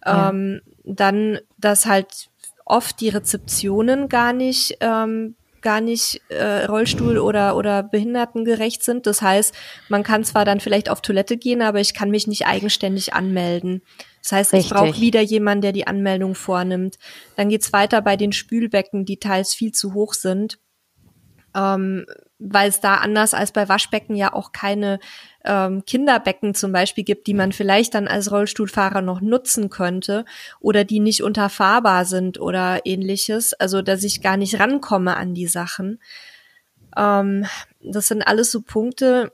ja. Ähm, ja. Dann, dass halt oft die Rezeptionen gar nicht ähm, gar nicht äh, Rollstuhl oder oder behindertengerecht sind. Das heißt, man kann zwar dann vielleicht auf Toilette gehen, aber ich kann mich nicht eigenständig anmelden. Das heißt, Richtig. ich brauche wieder jemanden, der die Anmeldung vornimmt. Dann geht's weiter bei den Spülbecken, die teils viel zu hoch sind. Ähm, weil es da anders als bei Waschbecken ja auch keine ähm, Kinderbecken zum Beispiel gibt, die man vielleicht dann als Rollstuhlfahrer noch nutzen könnte oder die nicht unterfahrbar sind oder ähnliches, also dass ich gar nicht rankomme an die Sachen. Ähm, das sind alles so Punkte,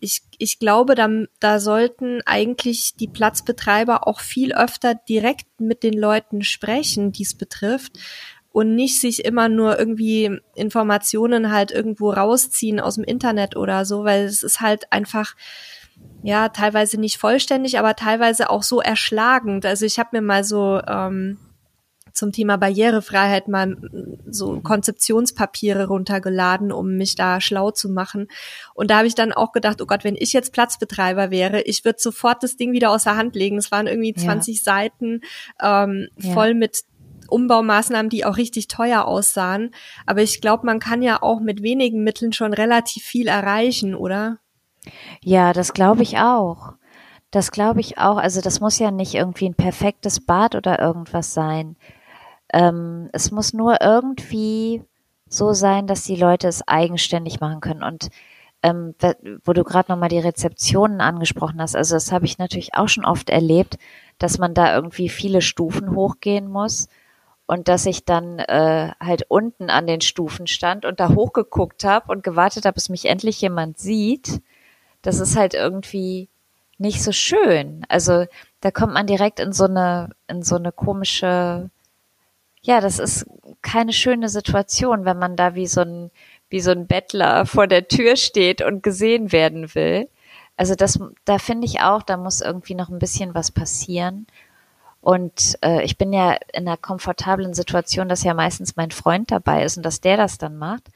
ich, ich glaube, da, da sollten eigentlich die Platzbetreiber auch viel öfter direkt mit den Leuten sprechen, die es betrifft und nicht sich immer nur irgendwie Informationen halt irgendwo rausziehen aus dem Internet oder so, weil es ist halt einfach ja teilweise nicht vollständig, aber teilweise auch so erschlagend. Also ich habe mir mal so ähm, zum Thema Barrierefreiheit mal so Konzeptionspapiere runtergeladen, um mich da schlau zu machen. Und da habe ich dann auch gedacht, oh Gott, wenn ich jetzt Platzbetreiber wäre, ich würde sofort das Ding wieder aus der Hand legen. Es waren irgendwie 20 ja. Seiten ähm, ja. voll mit Umbaumaßnahmen, die auch richtig teuer aussahen. Aber ich glaube, man kann ja auch mit wenigen Mitteln schon relativ viel erreichen, oder? Ja, das glaube ich auch. Das glaube ich auch. Also das muss ja nicht irgendwie ein perfektes Bad oder irgendwas sein. Ähm, es muss nur irgendwie so sein, dass die Leute es eigenständig machen können. Und ähm, wo du gerade nochmal die Rezeptionen angesprochen hast, also das habe ich natürlich auch schon oft erlebt, dass man da irgendwie viele Stufen hochgehen muss und dass ich dann äh, halt unten an den Stufen stand und da hochgeguckt habe und gewartet habe, bis mich endlich jemand sieht. Das ist halt irgendwie nicht so schön. Also da kommt man direkt in so eine in so eine komische ja, das ist keine schöne Situation, wenn man da wie so ein, wie so ein Bettler vor der Tür steht und gesehen werden will. Also das, da finde ich auch, da muss irgendwie noch ein bisschen was passieren. Und äh, ich bin ja in einer komfortablen Situation, dass ja meistens mein Freund dabei ist und dass der das dann macht.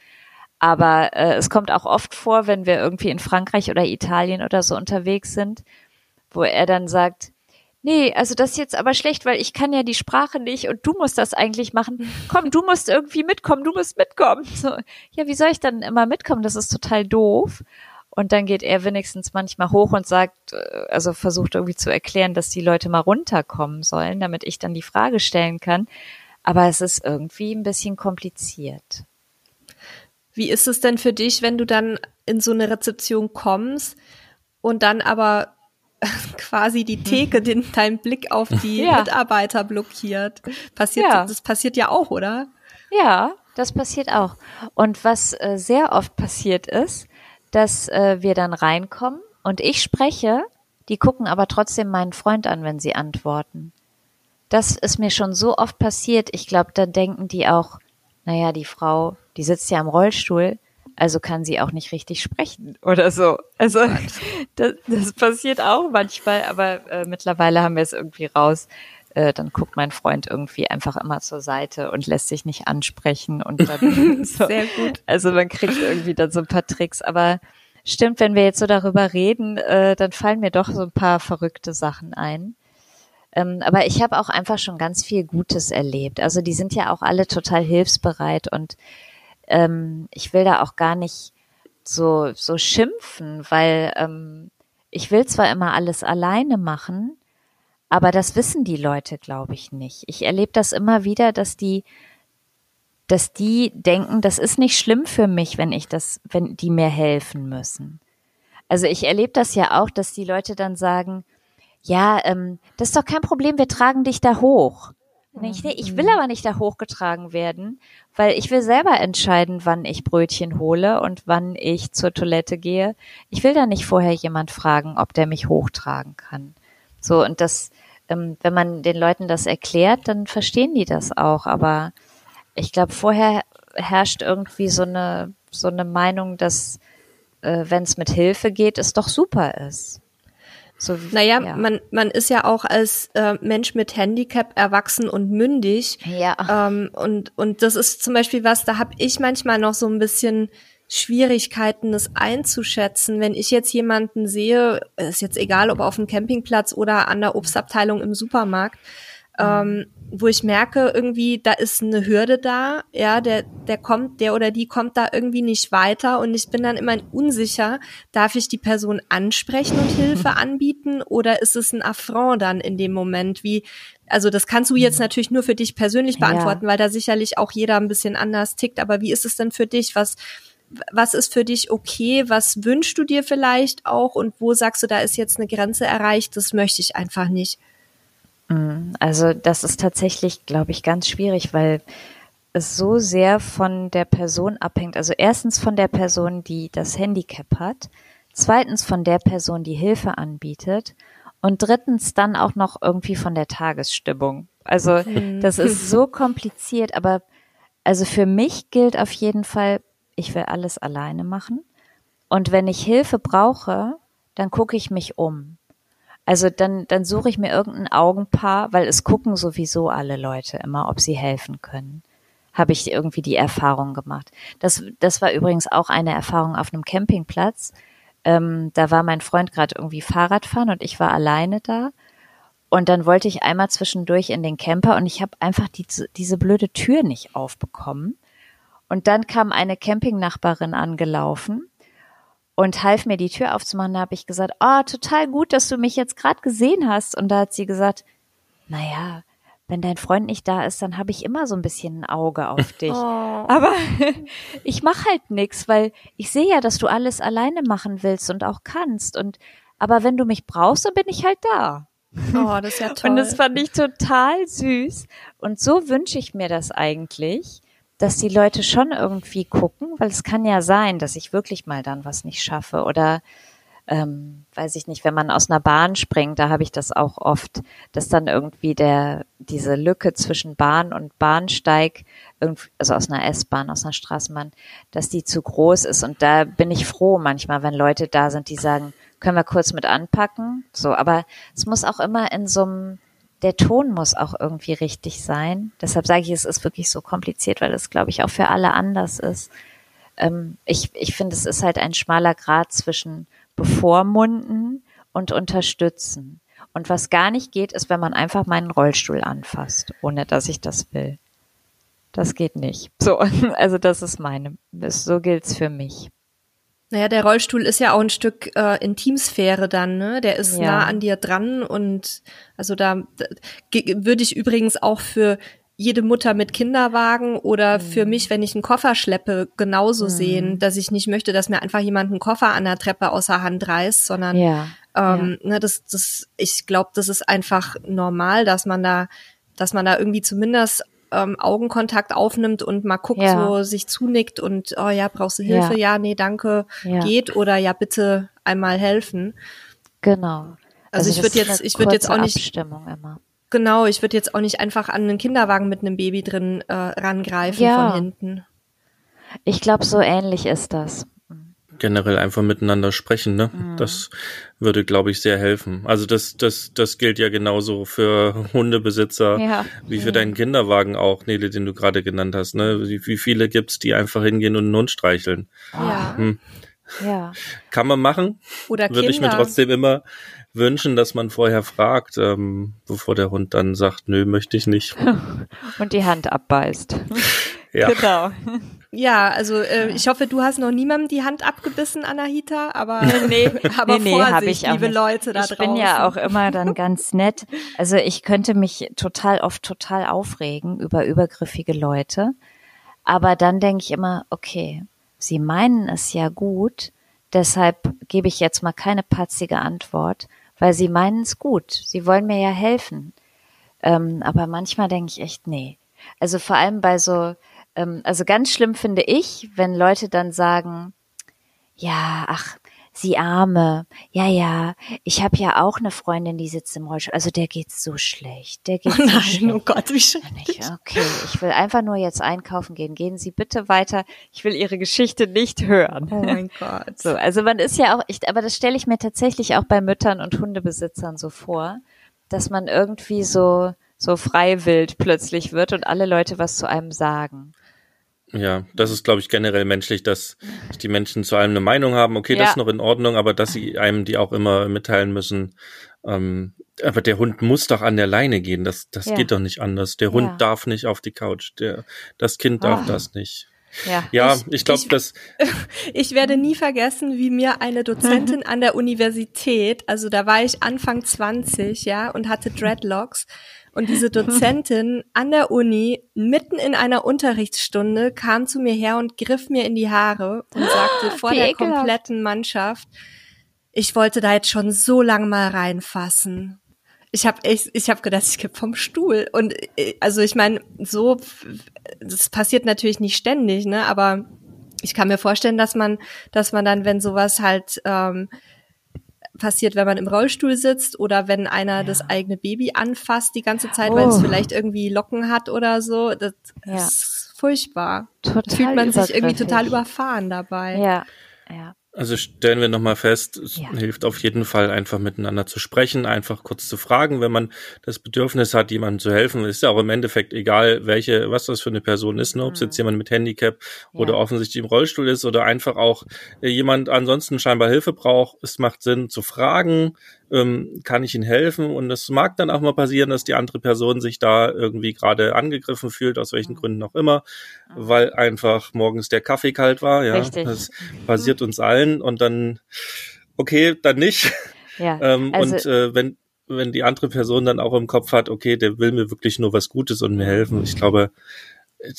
Aber äh, es kommt auch oft vor, wenn wir irgendwie in Frankreich oder Italien oder so unterwegs sind, wo er dann sagt, nee, also das ist jetzt aber schlecht, weil ich kann ja die Sprache nicht und du musst das eigentlich machen. Komm, du musst irgendwie mitkommen, du musst mitkommen. So, ja, wie soll ich dann immer mitkommen? Das ist total doof. Und dann geht er wenigstens manchmal hoch und sagt, äh, also versucht irgendwie zu erklären, dass die Leute mal runterkommen sollen, damit ich dann die Frage stellen kann. Aber es ist irgendwie ein bisschen kompliziert. Wie ist es denn für dich, wenn du dann in so eine Rezeption kommst und dann aber quasi die Theke den, deinen Blick auf die ja. Mitarbeiter blockiert. Passiert, ja. das passiert ja auch, oder? Ja, das passiert auch. Und was äh, sehr oft passiert ist, dass äh, wir dann reinkommen und ich spreche, die gucken aber trotzdem meinen Freund an, wenn sie antworten. Das ist mir schon so oft passiert. Ich glaube, da denken die auch, naja, die Frau, die sitzt ja im Rollstuhl, also kann sie auch nicht richtig sprechen oder so. Also das, das passiert auch manchmal, aber äh, mittlerweile haben wir es irgendwie raus. Äh, dann guckt mein Freund irgendwie einfach immer zur Seite und lässt sich nicht ansprechen und dann so. sehr gut. Also man kriegt irgendwie dann so ein paar Tricks, aber stimmt, wenn wir jetzt so darüber reden, äh, dann fallen mir doch so ein paar verrückte Sachen ein. Ähm, aber ich habe auch einfach schon ganz viel Gutes erlebt. Also die sind ja auch alle total hilfsbereit und ähm, ich will da auch gar nicht so, so schimpfen, weil ähm, ich will zwar immer alles alleine machen, aber das wissen die Leute, glaube ich, nicht. Ich erlebe das immer wieder, dass die, dass die denken, das ist nicht schlimm für mich, wenn ich das, wenn die mir helfen müssen. Also ich erlebe das ja auch, dass die Leute dann sagen, ja, ähm, das ist doch kein Problem, wir tragen dich da hoch. Ich, ich will aber nicht da hochgetragen werden, weil ich will selber entscheiden, wann ich Brötchen hole und wann ich zur Toilette gehe. Ich will da nicht vorher jemand fragen, ob der mich hochtragen kann. So, und das, ähm, wenn man den Leuten das erklärt, dann verstehen die das auch. Aber ich glaube, vorher herrscht irgendwie so eine, so eine Meinung, dass, äh, wenn es mit Hilfe geht, es doch super ist. So, naja, ja. man, man ist ja auch als äh, Mensch mit Handicap erwachsen und mündig. Ja. Ähm, und, und das ist zum Beispiel was, da habe ich manchmal noch so ein bisschen Schwierigkeiten, das einzuschätzen. Wenn ich jetzt jemanden sehe, ist jetzt egal, ob auf dem Campingplatz oder an der Obstabteilung im Supermarkt, ähm, wo ich merke, irgendwie, da ist eine Hürde da, ja, der, der kommt, der oder die kommt da irgendwie nicht weiter und ich bin dann immer unsicher, darf ich die Person ansprechen und Hilfe anbieten oder ist es ein Affront dann in dem Moment, wie, also das kannst du jetzt natürlich nur für dich persönlich beantworten, ja. weil da sicherlich auch jeder ein bisschen anders tickt, aber wie ist es denn für dich, was, was ist für dich okay, was wünschst du dir vielleicht auch und wo sagst du, da ist jetzt eine Grenze erreicht, das möchte ich einfach nicht. Mm, also das ist tatsächlich, glaube ich, ganz schwierig, weil es so sehr von der Person abhängt. Also erstens von der Person, die das Handicap hat, zweitens von der Person, die Hilfe anbietet und drittens dann auch noch irgendwie von der Tagesstimmung. Also mhm. das ist so kompliziert, aber also für mich gilt auf jeden Fall, ich will alles alleine machen und wenn ich Hilfe brauche, dann gucke ich mich um. Also dann, dann suche ich mir irgendein Augenpaar, weil es gucken sowieso alle Leute immer, ob sie helfen können. Habe ich irgendwie die Erfahrung gemacht. Das, das war übrigens auch eine Erfahrung auf einem Campingplatz. Ähm, da war mein Freund gerade irgendwie Fahrradfahren und ich war alleine da. Und dann wollte ich einmal zwischendurch in den Camper und ich habe einfach die, diese blöde Tür nicht aufbekommen. Und dann kam eine Campingnachbarin angelaufen und half mir die Tür aufzumachen. Da habe ich gesagt, oh, total gut, dass du mich jetzt gerade gesehen hast. Und da hat sie gesagt, naja, wenn dein Freund nicht da ist, dann habe ich immer so ein bisschen ein Auge auf dich. Oh. Aber ich mache halt nix, weil ich sehe ja, dass du alles alleine machen willst und auch kannst. Und aber wenn du mich brauchst, dann bin ich halt da. Oh, das ist ja toll. Und das fand ich total süß. Und so wünsche ich mir das eigentlich, dass die Leute schon irgendwie gucken, weil es kann ja sein, dass ich wirklich mal dann was nicht schaffe oder ähm, weiß ich nicht, wenn man aus einer Bahn springt, da habe ich das auch oft, dass dann irgendwie der diese Lücke zwischen Bahn und Bahnsteig, also aus einer S-Bahn, aus einer Straßenbahn, dass die zu groß ist. Und da bin ich froh manchmal, wenn Leute da sind, die sagen, können wir kurz mit anpacken, so, aber es muss auch immer in so einem der Ton muss auch irgendwie richtig sein. Deshalb sage ich, es ist wirklich so kompliziert, weil es, glaube ich, auch für alle anders ist. Ähm, ich ich finde, es ist halt ein schmaler Grad zwischen bevormunden und unterstützen. Und was gar nicht geht, ist, wenn man einfach meinen Rollstuhl anfasst, ohne dass ich das will. Das geht nicht. So, also das ist meine, so gilt's für mich. Naja, der Rollstuhl ist ja auch ein Stück äh, Intimsphäre dann, ne? Der ist ja. nah an dir dran und also da, da würde ich übrigens auch für jede Mutter mit Kinderwagen oder mhm. für mich, wenn ich einen Koffer schleppe, genauso mhm. sehen, dass ich nicht möchte, dass mir einfach jemand einen Koffer an der Treppe außer Hand reißt, sondern ja. Ähm, ja. Ne, das, das, ich glaube, das ist einfach normal, dass man da, dass man da irgendwie zumindest ähm, Augenkontakt aufnimmt und mal guckt, ja. so sich zunickt und oh ja, brauchst du Hilfe? Ja, ja nee, danke, ja. geht oder ja, bitte einmal helfen. Genau. Also, also ich würde jetzt, ich würde jetzt auch nicht. Abstimmung immer. Genau, ich würde jetzt auch nicht einfach an einen Kinderwagen mit einem Baby drin äh, rangreifen von hinten. Ich glaube, so ähnlich ist das generell einfach miteinander sprechen, ne? Mhm. Das würde, glaube ich, sehr helfen. Also das, das, das gilt ja genauso für Hundebesitzer ja. wie für mhm. deinen Kinderwagen auch, Nele, den du gerade genannt hast, ne? Wie, wie viele gibt's, die einfach hingehen und einen Hund streicheln? Ja. Hm. Ja. Kann man machen. Oder Würde ich mir trotzdem immer wünschen, dass man vorher fragt, ähm, bevor der Hund dann sagt, nö, möchte ich nicht. und die Hand abbeißt. Ja. Genau. Ja, also äh, ich hoffe, du hast noch niemandem die Hand abgebissen, Anahita, aber, nee, aber nee, nee, Vorsicht, ich liebe. Leute da ich draußen. Ich bin ja auch immer dann ganz nett. Also ich könnte mich total oft total aufregen über übergriffige Leute, aber dann denke ich immer, okay, sie meinen es ja gut, deshalb gebe ich jetzt mal keine patzige Antwort, weil sie meinen es gut. Sie wollen mir ja helfen. Ähm, aber manchmal denke ich echt, nee. Also vor allem bei so ähm, also ganz schlimm finde ich, wenn Leute dann sagen, ja, ach, sie arme, ja, ja, ich habe ja auch eine Freundin, die sitzt im Rollstuhl. Also der geht's so schlecht. Der geht's oh nein, so schlecht. oh Gott, wie schrecklich. Okay, ich will einfach nur jetzt einkaufen gehen. Gehen Sie bitte weiter. Ich will Ihre Geschichte nicht hören. Oh mein Gott. So, also man ist ja auch, ich, aber das stelle ich mir tatsächlich auch bei Müttern und Hundebesitzern so vor, dass man irgendwie so so freiwillig plötzlich wird und alle Leute was zu einem sagen. Ja, das ist, glaube ich, generell menschlich, dass die Menschen zu allem eine Meinung haben. Okay, ja. das ist noch in Ordnung, aber dass sie einem die auch immer mitteilen müssen. Ähm, aber der Hund muss doch an der Leine gehen. Das, das ja. geht doch nicht anders. Der Hund ja. darf nicht auf die Couch. Der, das Kind darf oh. das nicht. Ja, ja ich, ich glaube, dass. Ich werde nie vergessen, wie mir eine Dozentin an der Universität, also da war ich Anfang 20, ja, und hatte Dreadlocks. Und diese Dozentin an der Uni, mitten in einer Unterrichtsstunde, kam zu mir her und griff mir in die Haare und sagte vor Wie der ekelhaft. kompletten Mannschaft, ich wollte da jetzt schon so lang mal reinfassen. Ich habe echt, ich habe gedacht, ich kipp vom Stuhl. Und äh, also ich meine, so, das passiert natürlich nicht ständig, ne? Aber ich kann mir vorstellen, dass man, dass man dann, wenn sowas halt ähm, passiert, wenn man im Rollstuhl sitzt oder wenn einer ja. das eigene Baby anfasst die ganze Zeit, oh. weil es oh. vielleicht irgendwie Locken hat oder so. Das ja. ist furchtbar. Total da fühlt man sich irgendwie total überfahren dabei. Ja, ja. Also stellen wir nochmal fest, es ja. hilft auf jeden Fall einfach miteinander zu sprechen, einfach kurz zu fragen, wenn man das Bedürfnis hat, jemandem zu helfen. Ist ja auch im Endeffekt egal, welche, was das für eine Person ist, ne? ob es jetzt mhm. jemand mit Handicap ja. oder offensichtlich im Rollstuhl ist oder einfach auch jemand ansonsten scheinbar Hilfe braucht. Es macht Sinn zu fragen, ähm, kann ich ihnen helfen? Und es mag dann auch mal passieren, dass die andere Person sich da irgendwie gerade angegriffen fühlt, aus welchen mhm. Gründen auch immer, mhm. weil einfach morgens der Kaffee kalt war. Ja, Richtig. das passiert uns allen und dann, okay, dann nicht. Ja, ähm, also, und äh, wenn wenn die andere Person dann auch im Kopf hat, okay, der will mir wirklich nur was Gutes und mir helfen. Ich glaube,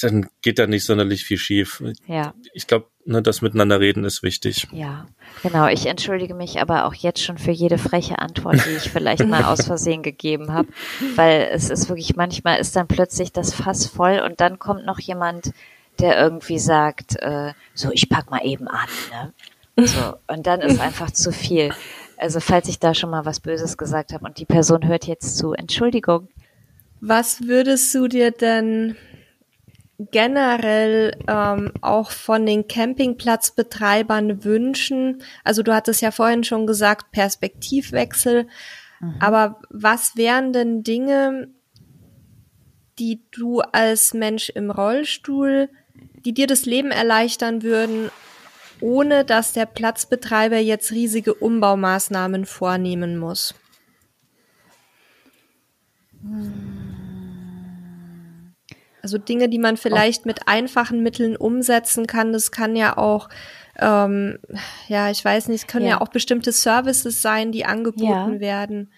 dann geht da nicht sonderlich viel schief. Ja. Ich glaube, ne, das Miteinander reden ist wichtig. Ja, genau. Ich entschuldige mich aber auch jetzt schon für jede freche Antwort, die ich vielleicht mal aus Versehen gegeben habe, weil es ist wirklich manchmal ist dann plötzlich das Fass voll und dann kommt noch jemand, der irgendwie sagt, äh, so ich pack mal eben an, ne? So und dann ist einfach zu viel. Also falls ich da schon mal was Böses gesagt habe und die Person hört jetzt zu, Entschuldigung. Was würdest du dir denn generell ähm, auch von den Campingplatzbetreibern wünschen? Also du hattest ja vorhin schon gesagt, Perspektivwechsel. Mhm. Aber was wären denn Dinge, die du als Mensch im Rollstuhl, die dir das Leben erleichtern würden, ohne dass der Platzbetreiber jetzt riesige Umbaumaßnahmen vornehmen muss? Mhm. Also Dinge, die man vielleicht mit einfachen Mitteln umsetzen kann. Das kann ja auch, ähm, ja, ich weiß nicht, es können ja. ja auch bestimmte Services sein, die angeboten ja. werden.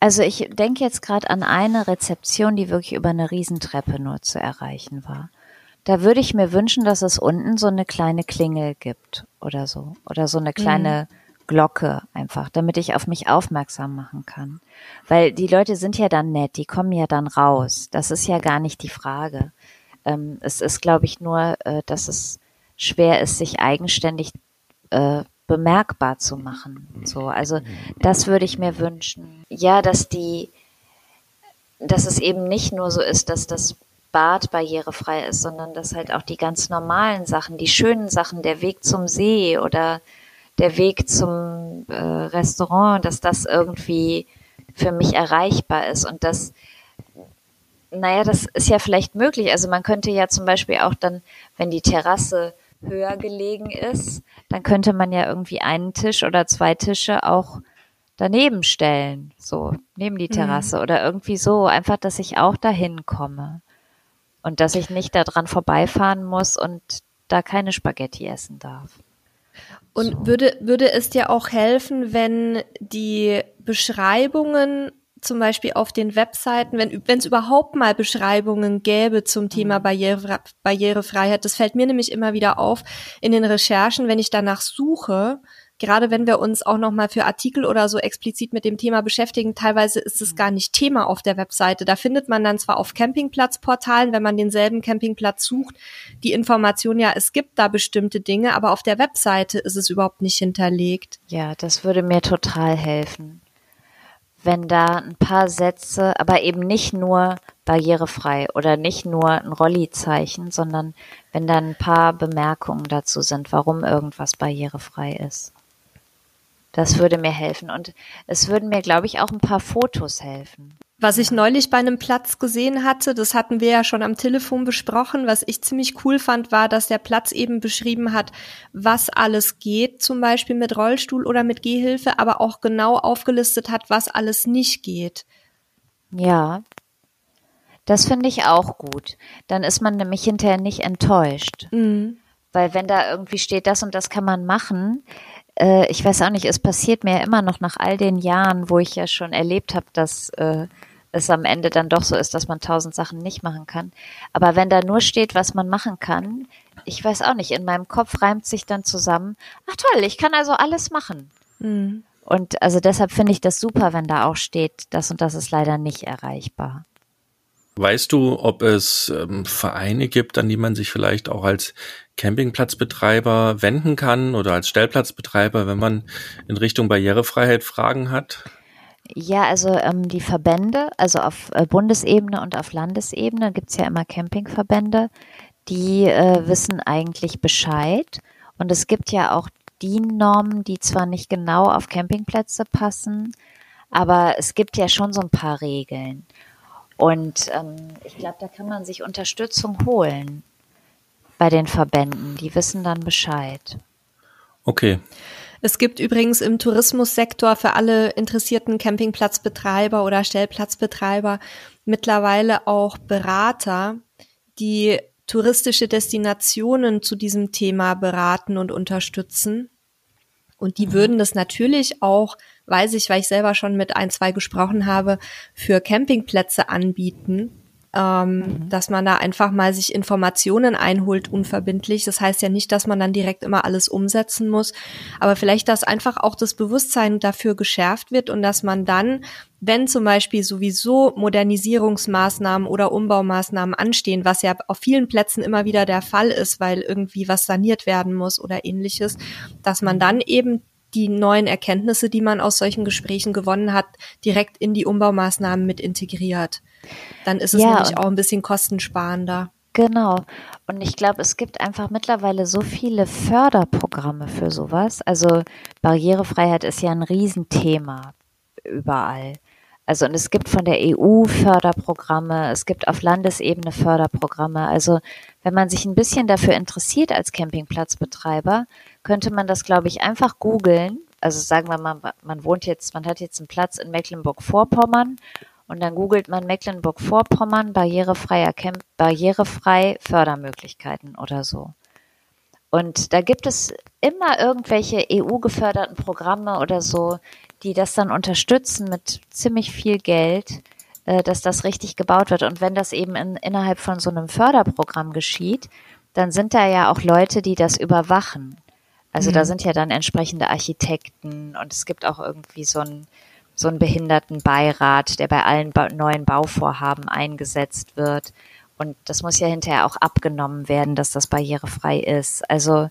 Also ich denke jetzt gerade an eine Rezeption, die wirklich über eine Riesentreppe nur zu erreichen war. Da würde ich mir wünschen, dass es unten so eine kleine Klingel gibt oder so. Oder so eine kleine mhm. Glocke einfach, damit ich auf mich aufmerksam machen kann. Weil die Leute sind ja dann nett, die kommen ja dann raus. Das ist ja gar nicht die Frage. Ähm, es ist, glaube ich, nur, äh, dass es schwer ist, sich eigenständig äh, bemerkbar zu machen. So, also das würde ich mir wünschen. Ja, dass die, dass es eben nicht nur so ist, dass das Bad barrierefrei ist, sondern dass halt auch die ganz normalen Sachen, die schönen Sachen, der Weg zum See oder der Weg zum äh, Restaurant, dass das irgendwie für mich erreichbar ist und das, naja, das ist ja vielleicht möglich. Also man könnte ja zum Beispiel auch dann, wenn die Terrasse höher gelegen ist, dann könnte man ja irgendwie einen Tisch oder zwei Tische auch daneben stellen, so neben die mhm. Terrasse mhm. oder irgendwie so, einfach, dass ich auch dahin komme und dass ich nicht daran vorbeifahren muss und da keine Spaghetti essen darf. Und so. würde, würde es dir auch helfen, wenn die Beschreibungen zum Beispiel auf den Webseiten, wenn wenn es überhaupt mal Beschreibungen gäbe zum Thema mhm. Barriere, Barrierefreiheit, das fällt mir nämlich immer wieder auf in den Recherchen, wenn ich danach suche, gerade wenn wir uns auch nochmal für Artikel oder so explizit mit dem Thema beschäftigen, teilweise ist es gar nicht Thema auf der Webseite. Da findet man dann zwar auf Campingplatzportalen, wenn man denselben Campingplatz sucht, die Information, ja, es gibt da bestimmte Dinge, aber auf der Webseite ist es überhaupt nicht hinterlegt. Ja, das würde mir total helfen. Wenn da ein paar Sätze, aber eben nicht nur barrierefrei oder nicht nur ein Rolli-Zeichen, sondern wenn da ein paar Bemerkungen dazu sind, warum irgendwas barrierefrei ist. Das würde mir helfen. Und es würden mir, glaube ich, auch ein paar Fotos helfen. Was ich neulich bei einem Platz gesehen hatte, das hatten wir ja schon am Telefon besprochen, was ich ziemlich cool fand, war, dass der Platz eben beschrieben hat, was alles geht, zum Beispiel mit Rollstuhl oder mit Gehhilfe, aber auch genau aufgelistet hat, was alles nicht geht. Ja, das finde ich auch gut. Dann ist man nämlich hinterher nicht enttäuscht. Mhm. Weil wenn da irgendwie steht, das und das kann man machen, äh, ich weiß auch nicht, es passiert mir immer noch nach all den Jahren, wo ich ja schon erlebt habe, dass äh, es am Ende dann doch so ist, dass man tausend Sachen nicht machen kann. Aber wenn da nur steht, was man machen kann, ich weiß auch nicht, in meinem Kopf reimt sich dann zusammen, ach toll, ich kann also alles machen. Mhm. Und also deshalb finde ich das super, wenn da auch steht, das und das ist leider nicht erreichbar. Weißt du, ob es ähm, Vereine gibt, an die man sich vielleicht auch als Campingplatzbetreiber wenden kann oder als Stellplatzbetreiber, wenn man in Richtung Barrierefreiheit Fragen hat? Ja, also ähm, die Verbände, also auf äh, Bundesebene und auf Landesebene gibt's ja immer Campingverbände, die äh, wissen eigentlich Bescheid. Und es gibt ja auch DIN-Normen, die zwar nicht genau auf Campingplätze passen, aber es gibt ja schon so ein paar Regeln. Und ähm, ich glaube, da kann man sich Unterstützung holen bei den Verbänden. Die wissen dann Bescheid. Okay. Es gibt übrigens im Tourismussektor für alle interessierten Campingplatzbetreiber oder Stellplatzbetreiber mittlerweile auch Berater, die touristische Destinationen zu diesem Thema beraten und unterstützen. Und die mhm. würden das natürlich auch weiß ich, weil ich selber schon mit ein, zwei gesprochen habe, für Campingplätze anbieten. Ähm, mhm. dass man da einfach mal sich Informationen einholt, unverbindlich. Das heißt ja nicht, dass man dann direkt immer alles umsetzen muss, aber vielleicht, dass einfach auch das Bewusstsein dafür geschärft wird und dass man dann, wenn zum Beispiel sowieso Modernisierungsmaßnahmen oder Umbaumaßnahmen anstehen, was ja auf vielen Plätzen immer wieder der Fall ist, weil irgendwie was saniert werden muss oder ähnliches, dass man dann eben die neuen Erkenntnisse, die man aus solchen Gesprächen gewonnen hat, direkt in die Umbaumaßnahmen mit integriert. Dann ist es ja, nämlich auch ein bisschen kostensparender. Genau. Und ich glaube, es gibt einfach mittlerweile so viele Förderprogramme für sowas. Also Barrierefreiheit ist ja ein Riesenthema überall. Also und es gibt von der EU Förderprogramme, es gibt auf Landesebene Förderprogramme. Also wenn man sich ein bisschen dafür interessiert als Campingplatzbetreiber, könnte man das, glaube ich, einfach googeln. Also sagen wir mal, man wohnt jetzt, man hat jetzt einen Platz in Mecklenburg-Vorpommern und dann googelt man Mecklenburg-Vorpommern barrierefreier Camp, barrierefrei Fördermöglichkeiten oder so. Und da gibt es immer irgendwelche EU-geförderten Programme oder so, die das dann unterstützen mit ziemlich viel Geld, äh, dass das richtig gebaut wird. Und wenn das eben in, innerhalb von so einem Förderprogramm geschieht, dann sind da ja auch Leute, die das überwachen. Also mhm. da sind ja dann entsprechende Architekten und es gibt auch irgendwie so einen so einen Behindertenbeirat, der bei allen ba neuen Bauvorhaben eingesetzt wird. Und das muss ja hinterher auch abgenommen werden, dass das barrierefrei ist. Also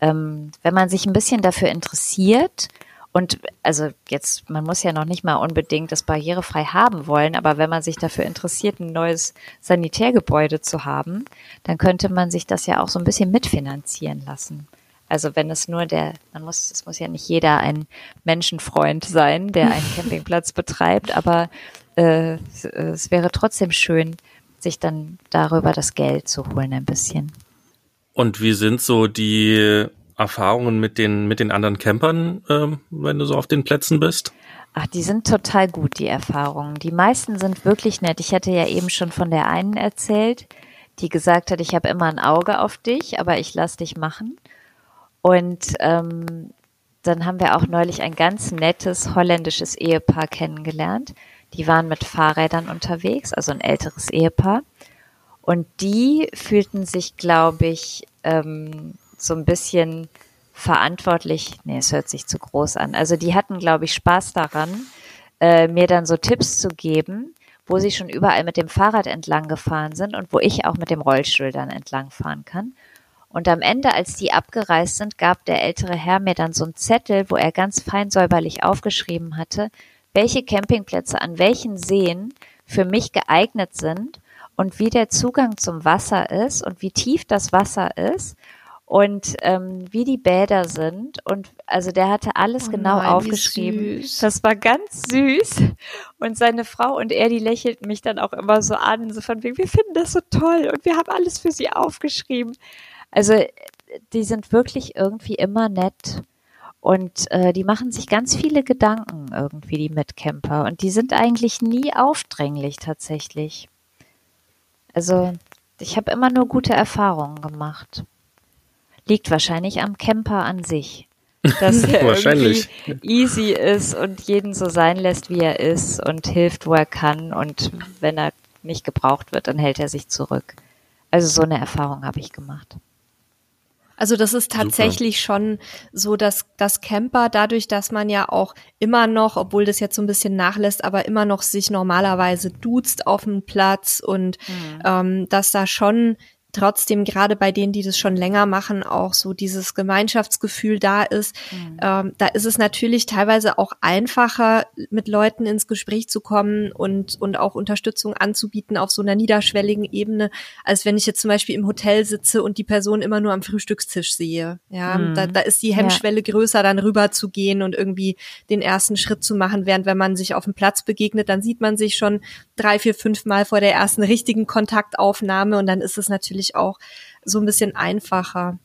ähm, wenn man sich ein bisschen dafür interessiert Und also jetzt, man muss ja noch nicht mal unbedingt das barrierefrei haben wollen, aber wenn man sich dafür interessiert, ein neues Sanitärgebäude zu haben, dann könnte man sich das ja auch so ein bisschen mitfinanzieren lassen. Also wenn es nur der, man muss, es muss ja nicht jeder ein Menschenfreund sein, der einen Campingplatz betreibt, aber äh, es wäre trotzdem schön, sich dann darüber das Geld zu holen ein bisschen. Und wie sind so die Erfahrungen mit den, mit den anderen Campern, ähm, wenn du so auf den Plätzen bist? Ach, die sind total gut, die Erfahrungen. Die meisten sind wirklich nett. Ich hatte ja eben schon von der einen erzählt, die gesagt hat, ich habe immer ein Auge auf dich, aber ich lass dich machen. Und ähm, dann haben wir auch neulich ein ganz nettes holländisches Ehepaar kennengelernt. Die waren mit Fahrrädern unterwegs, also ein älteres Ehepaar. Und die fühlten sich, glaube ich, ähm, so ein bisschen verantwortlich. Nee, es hört sich zu groß an. Also die hatten, glaube ich, Spaß daran, äh, mir dann so Tipps zu geben, wo sie schon überall mit dem Fahrrad entlang gefahren sind und wo ich auch mit dem Rollstuhl dann entlang fahren kann. Und am Ende, als die abgereist sind, gab der ältere Herr mir dann so einen Zettel, wo er ganz fein säuberlich aufgeschrieben hatte, welche Campingplätze an welchen Seen für mich geeignet sind und wie der Zugang zum Wasser ist und wie tief das Wasser ist und ähm, wie die Bäder sind. Und also der hatte alles oh genau nein, aufgeschrieben. Das war ganz süß. Und seine Frau und er, die lächelten mich dann auch immer so an, so von wegen, wir finden das so toll und wir haben alles für sie aufgeschrieben. Also die sind wirklich irgendwie immer nett. Und äh, die machen sich ganz viele Gedanken irgendwie, die Mitcamper. Und die sind eigentlich nie aufdringlich tatsächlich. Also ich habe immer nur gute Erfahrungen gemacht. Liegt wahrscheinlich am Camper an sich. Dass er wahrscheinlich. easy ist und jeden so sein lässt, wie er ist und hilft, wo er kann. Und wenn er nicht gebraucht wird, dann hält er sich zurück. Also so eine Erfahrung habe ich gemacht. Also das ist tatsächlich Super. schon so, dass das Camper dadurch, dass man ja auch immer noch, obwohl das jetzt so ein bisschen nachlässt, aber immer noch sich normalerweise duzt auf dem Platz und mhm. ähm, dass da schon trotzdem gerade bei denen, die das schon länger machen, auch so dieses Gemeinschaftsgefühl da ist. Mhm. Ähm, da ist es natürlich teilweise auch einfacher, mit Leuten ins Gespräch zu kommen und, und auch Unterstützung anzubieten auf so einer niederschwelligen Ebene, als wenn ich jetzt zum Beispiel im Hotel sitze und die Person immer nur am Frühstückstisch sehe. Ja, mhm. da, da ist die Hemmschwelle ja. größer, dann rüber zu gehen und irgendwie den ersten Schritt zu machen, während wenn man sich auf dem Platz begegnet, dann sieht man sich schon drei, vier, fünf Mal vor der ersten richtigen Kontaktaufnahme und dann ist es natürlich natürlich auch so ein bisschen einfacher.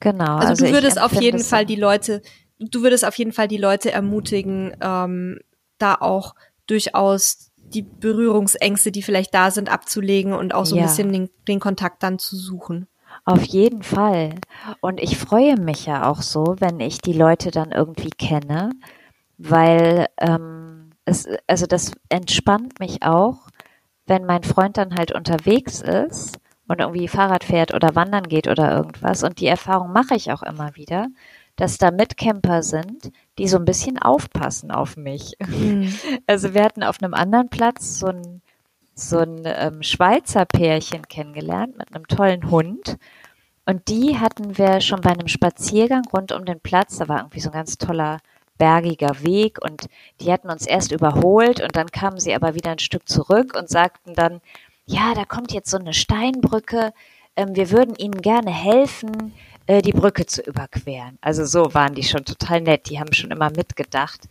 Genau. Also, also du würdest auf jeden Fall die Leute, du würdest auf jeden Fall die Leute ermutigen, ähm, da auch durchaus die Berührungsängste, die vielleicht da sind, abzulegen und auch so ja. ein bisschen den, den Kontakt dann zu suchen. Auf jeden Fall. Und ich freue mich ja auch so, wenn ich die Leute dann irgendwie kenne, weil ähm, es, also das entspannt mich auch, wenn mein Freund dann halt unterwegs ist und irgendwie Fahrrad fährt oder wandern geht oder irgendwas. Und die Erfahrung mache ich auch immer wieder, dass da Mitcamper sind, die so ein bisschen aufpassen auf mich. Mhm. Also wir hatten auf einem anderen Platz so ein, so ein ähm, Schweizer Pärchen kennengelernt mit einem tollen Hund. Und die hatten wir schon bei einem Spaziergang rund um den Platz. Da war irgendwie so ein ganz toller bergiger Weg und die hatten uns erst überholt und dann kamen sie aber wieder ein Stück zurück und sagten dann, ja, da kommt jetzt so eine Steinbrücke, ähm, wir würden Ihnen gerne helfen, äh, die Brücke zu überqueren. Also so waren die schon total nett, die haben schon immer mitgedacht.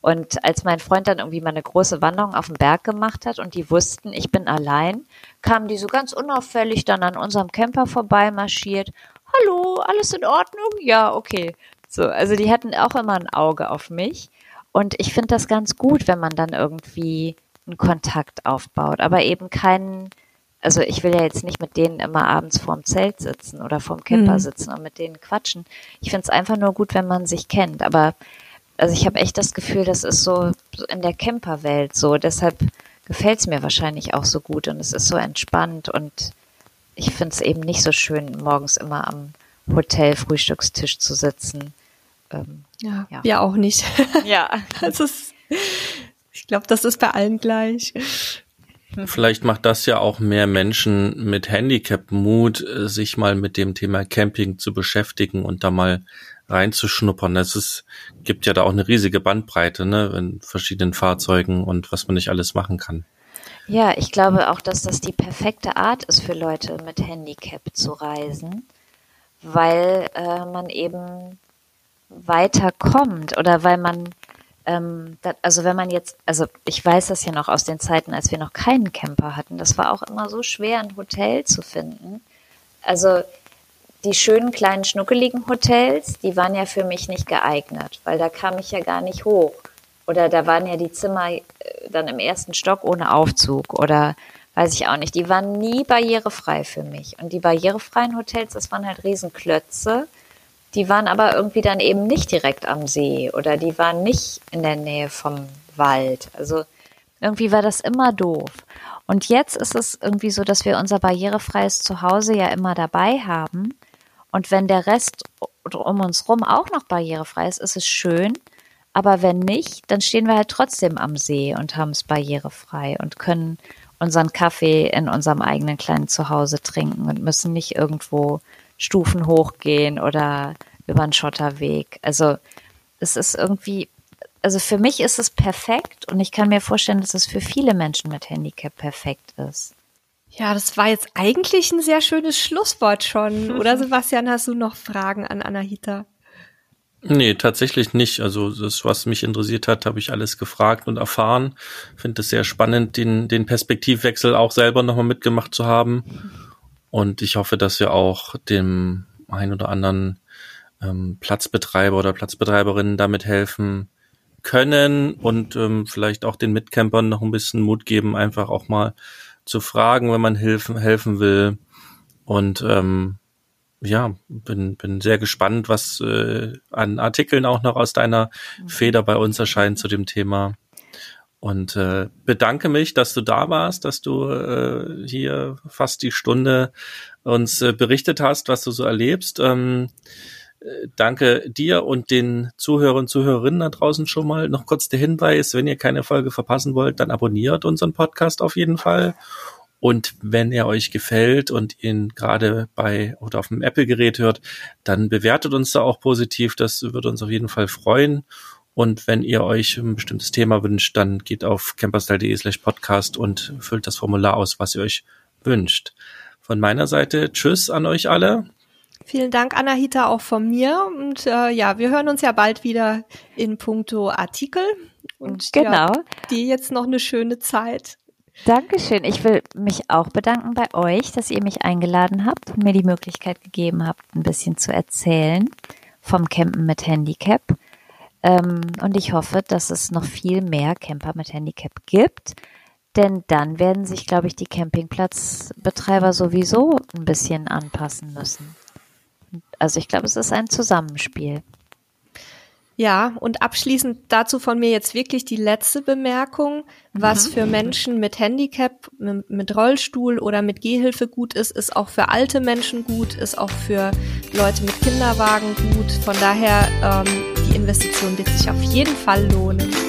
Und als mein Freund dann irgendwie mal eine große Wanderung auf dem Berg gemacht hat und die wussten, ich bin allein, kamen die so ganz unauffällig dann an unserem Camper vorbei marschiert. Hallo, alles in Ordnung? Ja, okay. So, also die hatten auch immer ein Auge auf mich. Und ich finde das ganz gut, wenn man dann irgendwie einen Kontakt aufbaut, aber eben keinen, also ich will ja jetzt nicht mit denen immer abends vorm Zelt sitzen oder vorm Camper mhm. sitzen und mit denen quatschen. Ich finde es einfach nur gut, wenn man sich kennt, aber also ich habe echt das Gefühl, das ist so in der Camperwelt so, deshalb gefällt es mir wahrscheinlich auch so gut und es ist so entspannt und ich finde es eben nicht so schön, morgens immer am Hotel-Frühstückstisch zu sitzen. Ähm, ja, ja, wir auch nicht. Ja. das ist glaube, das ist bei allen gleich. vielleicht macht das ja auch mehr Menschen mit Handicap Mut, äh, sich mal mit dem Thema Camping zu beschäftigen und da mal reinzuschnuppern. Es ist, gibt ja da auch eine riesige Bandbreite, ne, in verschiedenen Fahrzeugen und was man nicht alles machen kann. Ja, ich glaube auch, dass das die perfekte Art ist für Leute mit Handicap zu reisen, weil äh, man eben weiterkommt oder weil man ähm, das, also wenn man jetzt, also ich weiß das ja noch aus den Zeiten, als wir noch keinen Camper hatten, das war auch immer so schwer, ein Hotel zu finden. Also die schönen kleinen schnuckeligen Hotels, die waren ja für mich nicht geeignet, weil da kam ich ja gar nicht hoch. Oder da waren ja die Zimmer äh, dann im ersten Stock ohne Aufzug oder weiß ich auch nicht. Die waren nie barrierefrei für mich. Und die barrierefreien Hotels, das waren halt Riesenklötze die waren aber irgendwie dann eben nicht direkt am See oder die waren nicht in der Nähe vom Wald. Also irgendwie war das immer doof. Und jetzt ist es irgendwie so, dass wir unser barrierefreies Zuhause ja immer dabei haben. Und wenn der Rest um uns rum auch noch barrierefrei ist, ist es schön. Aber wenn nicht, dann stehen wir halt trotzdem am See und haben es barrierefrei und können unseren Kaffee in unserem eigenen kleinen Zuhause trinken und müssen nicht irgendwo Stufen hochgehen oder über einen Schotterweg. Also es ist irgendwie, also für mich ist es perfekt und ich kann mir vorstellen, dass es für viele Menschen mit Handicap perfekt ist. Ja, das war jetzt eigentlich ein sehr schönes Schlusswort schon. Oder Sebastian, hast du noch Fragen an Anahita? Nee, tatsächlich nicht. Also das, was mich interessiert hat, habe ich alles gefragt und erfahren. Finde es sehr spannend, den, den Perspektivwechsel auch selber nochmal mitgemacht zu haben. Und ich hoffe, dass wir auch dem ein oder anderen ähm, Platzbetreiber oder Platzbetreiberinnen damit helfen können und ähm, vielleicht auch den Mitcampern noch ein bisschen Mut geben, einfach auch mal zu fragen, wenn man helfen, helfen will. Und ähm, ja, bin, bin sehr gespannt, was äh, an Artikeln auch noch aus deiner mhm. Feder bei uns erscheint zu dem Thema. Und äh, bedanke mich, dass du da warst, dass du äh, hier fast die Stunde uns äh, berichtet hast, was du so erlebst. Ähm, äh, danke dir und den Zuhörern und Zuhörerinnen da draußen schon mal. Noch kurz der Hinweis, wenn ihr keine Folge verpassen wollt, dann abonniert unseren Podcast auf jeden Fall. Und wenn er euch gefällt und ihn gerade bei oder auf dem Apple-Gerät hört, dann bewertet uns da auch positiv. Das würde uns auf jeden Fall freuen. Und wenn ihr euch ein bestimmtes Thema wünscht, dann geht auf camperstyle.de slash podcast und füllt das Formular aus, was ihr euch wünscht. Von meiner Seite Tschüss an euch alle. Vielen Dank, Anahita, auch von mir. Und äh, ja, wir hören uns ja bald wieder in puncto Artikel. Und genau. Ja, dir jetzt noch eine schöne Zeit. Dankeschön. Ich will mich auch bedanken bei euch, dass ihr mich eingeladen habt und mir die Möglichkeit gegeben habt, ein bisschen zu erzählen vom Campen mit Handicap. Ähm, und ich hoffe, dass es noch viel mehr Camper mit Handicap gibt. Denn dann werden sich, glaube ich, die Campingplatzbetreiber sowieso ein bisschen anpassen müssen. Also ich glaube, es ist ein Zusammenspiel. Ja, und abschließend dazu von mir jetzt wirklich die letzte Bemerkung. Was mhm. für Menschen mit Handicap, mit Rollstuhl oder mit Gehhilfe gut ist, ist auch für alte Menschen gut, ist auch für Leute mit Kinderwagen gut. Von daher ähm, die Investition wird sich auf jeden Fall lohnen.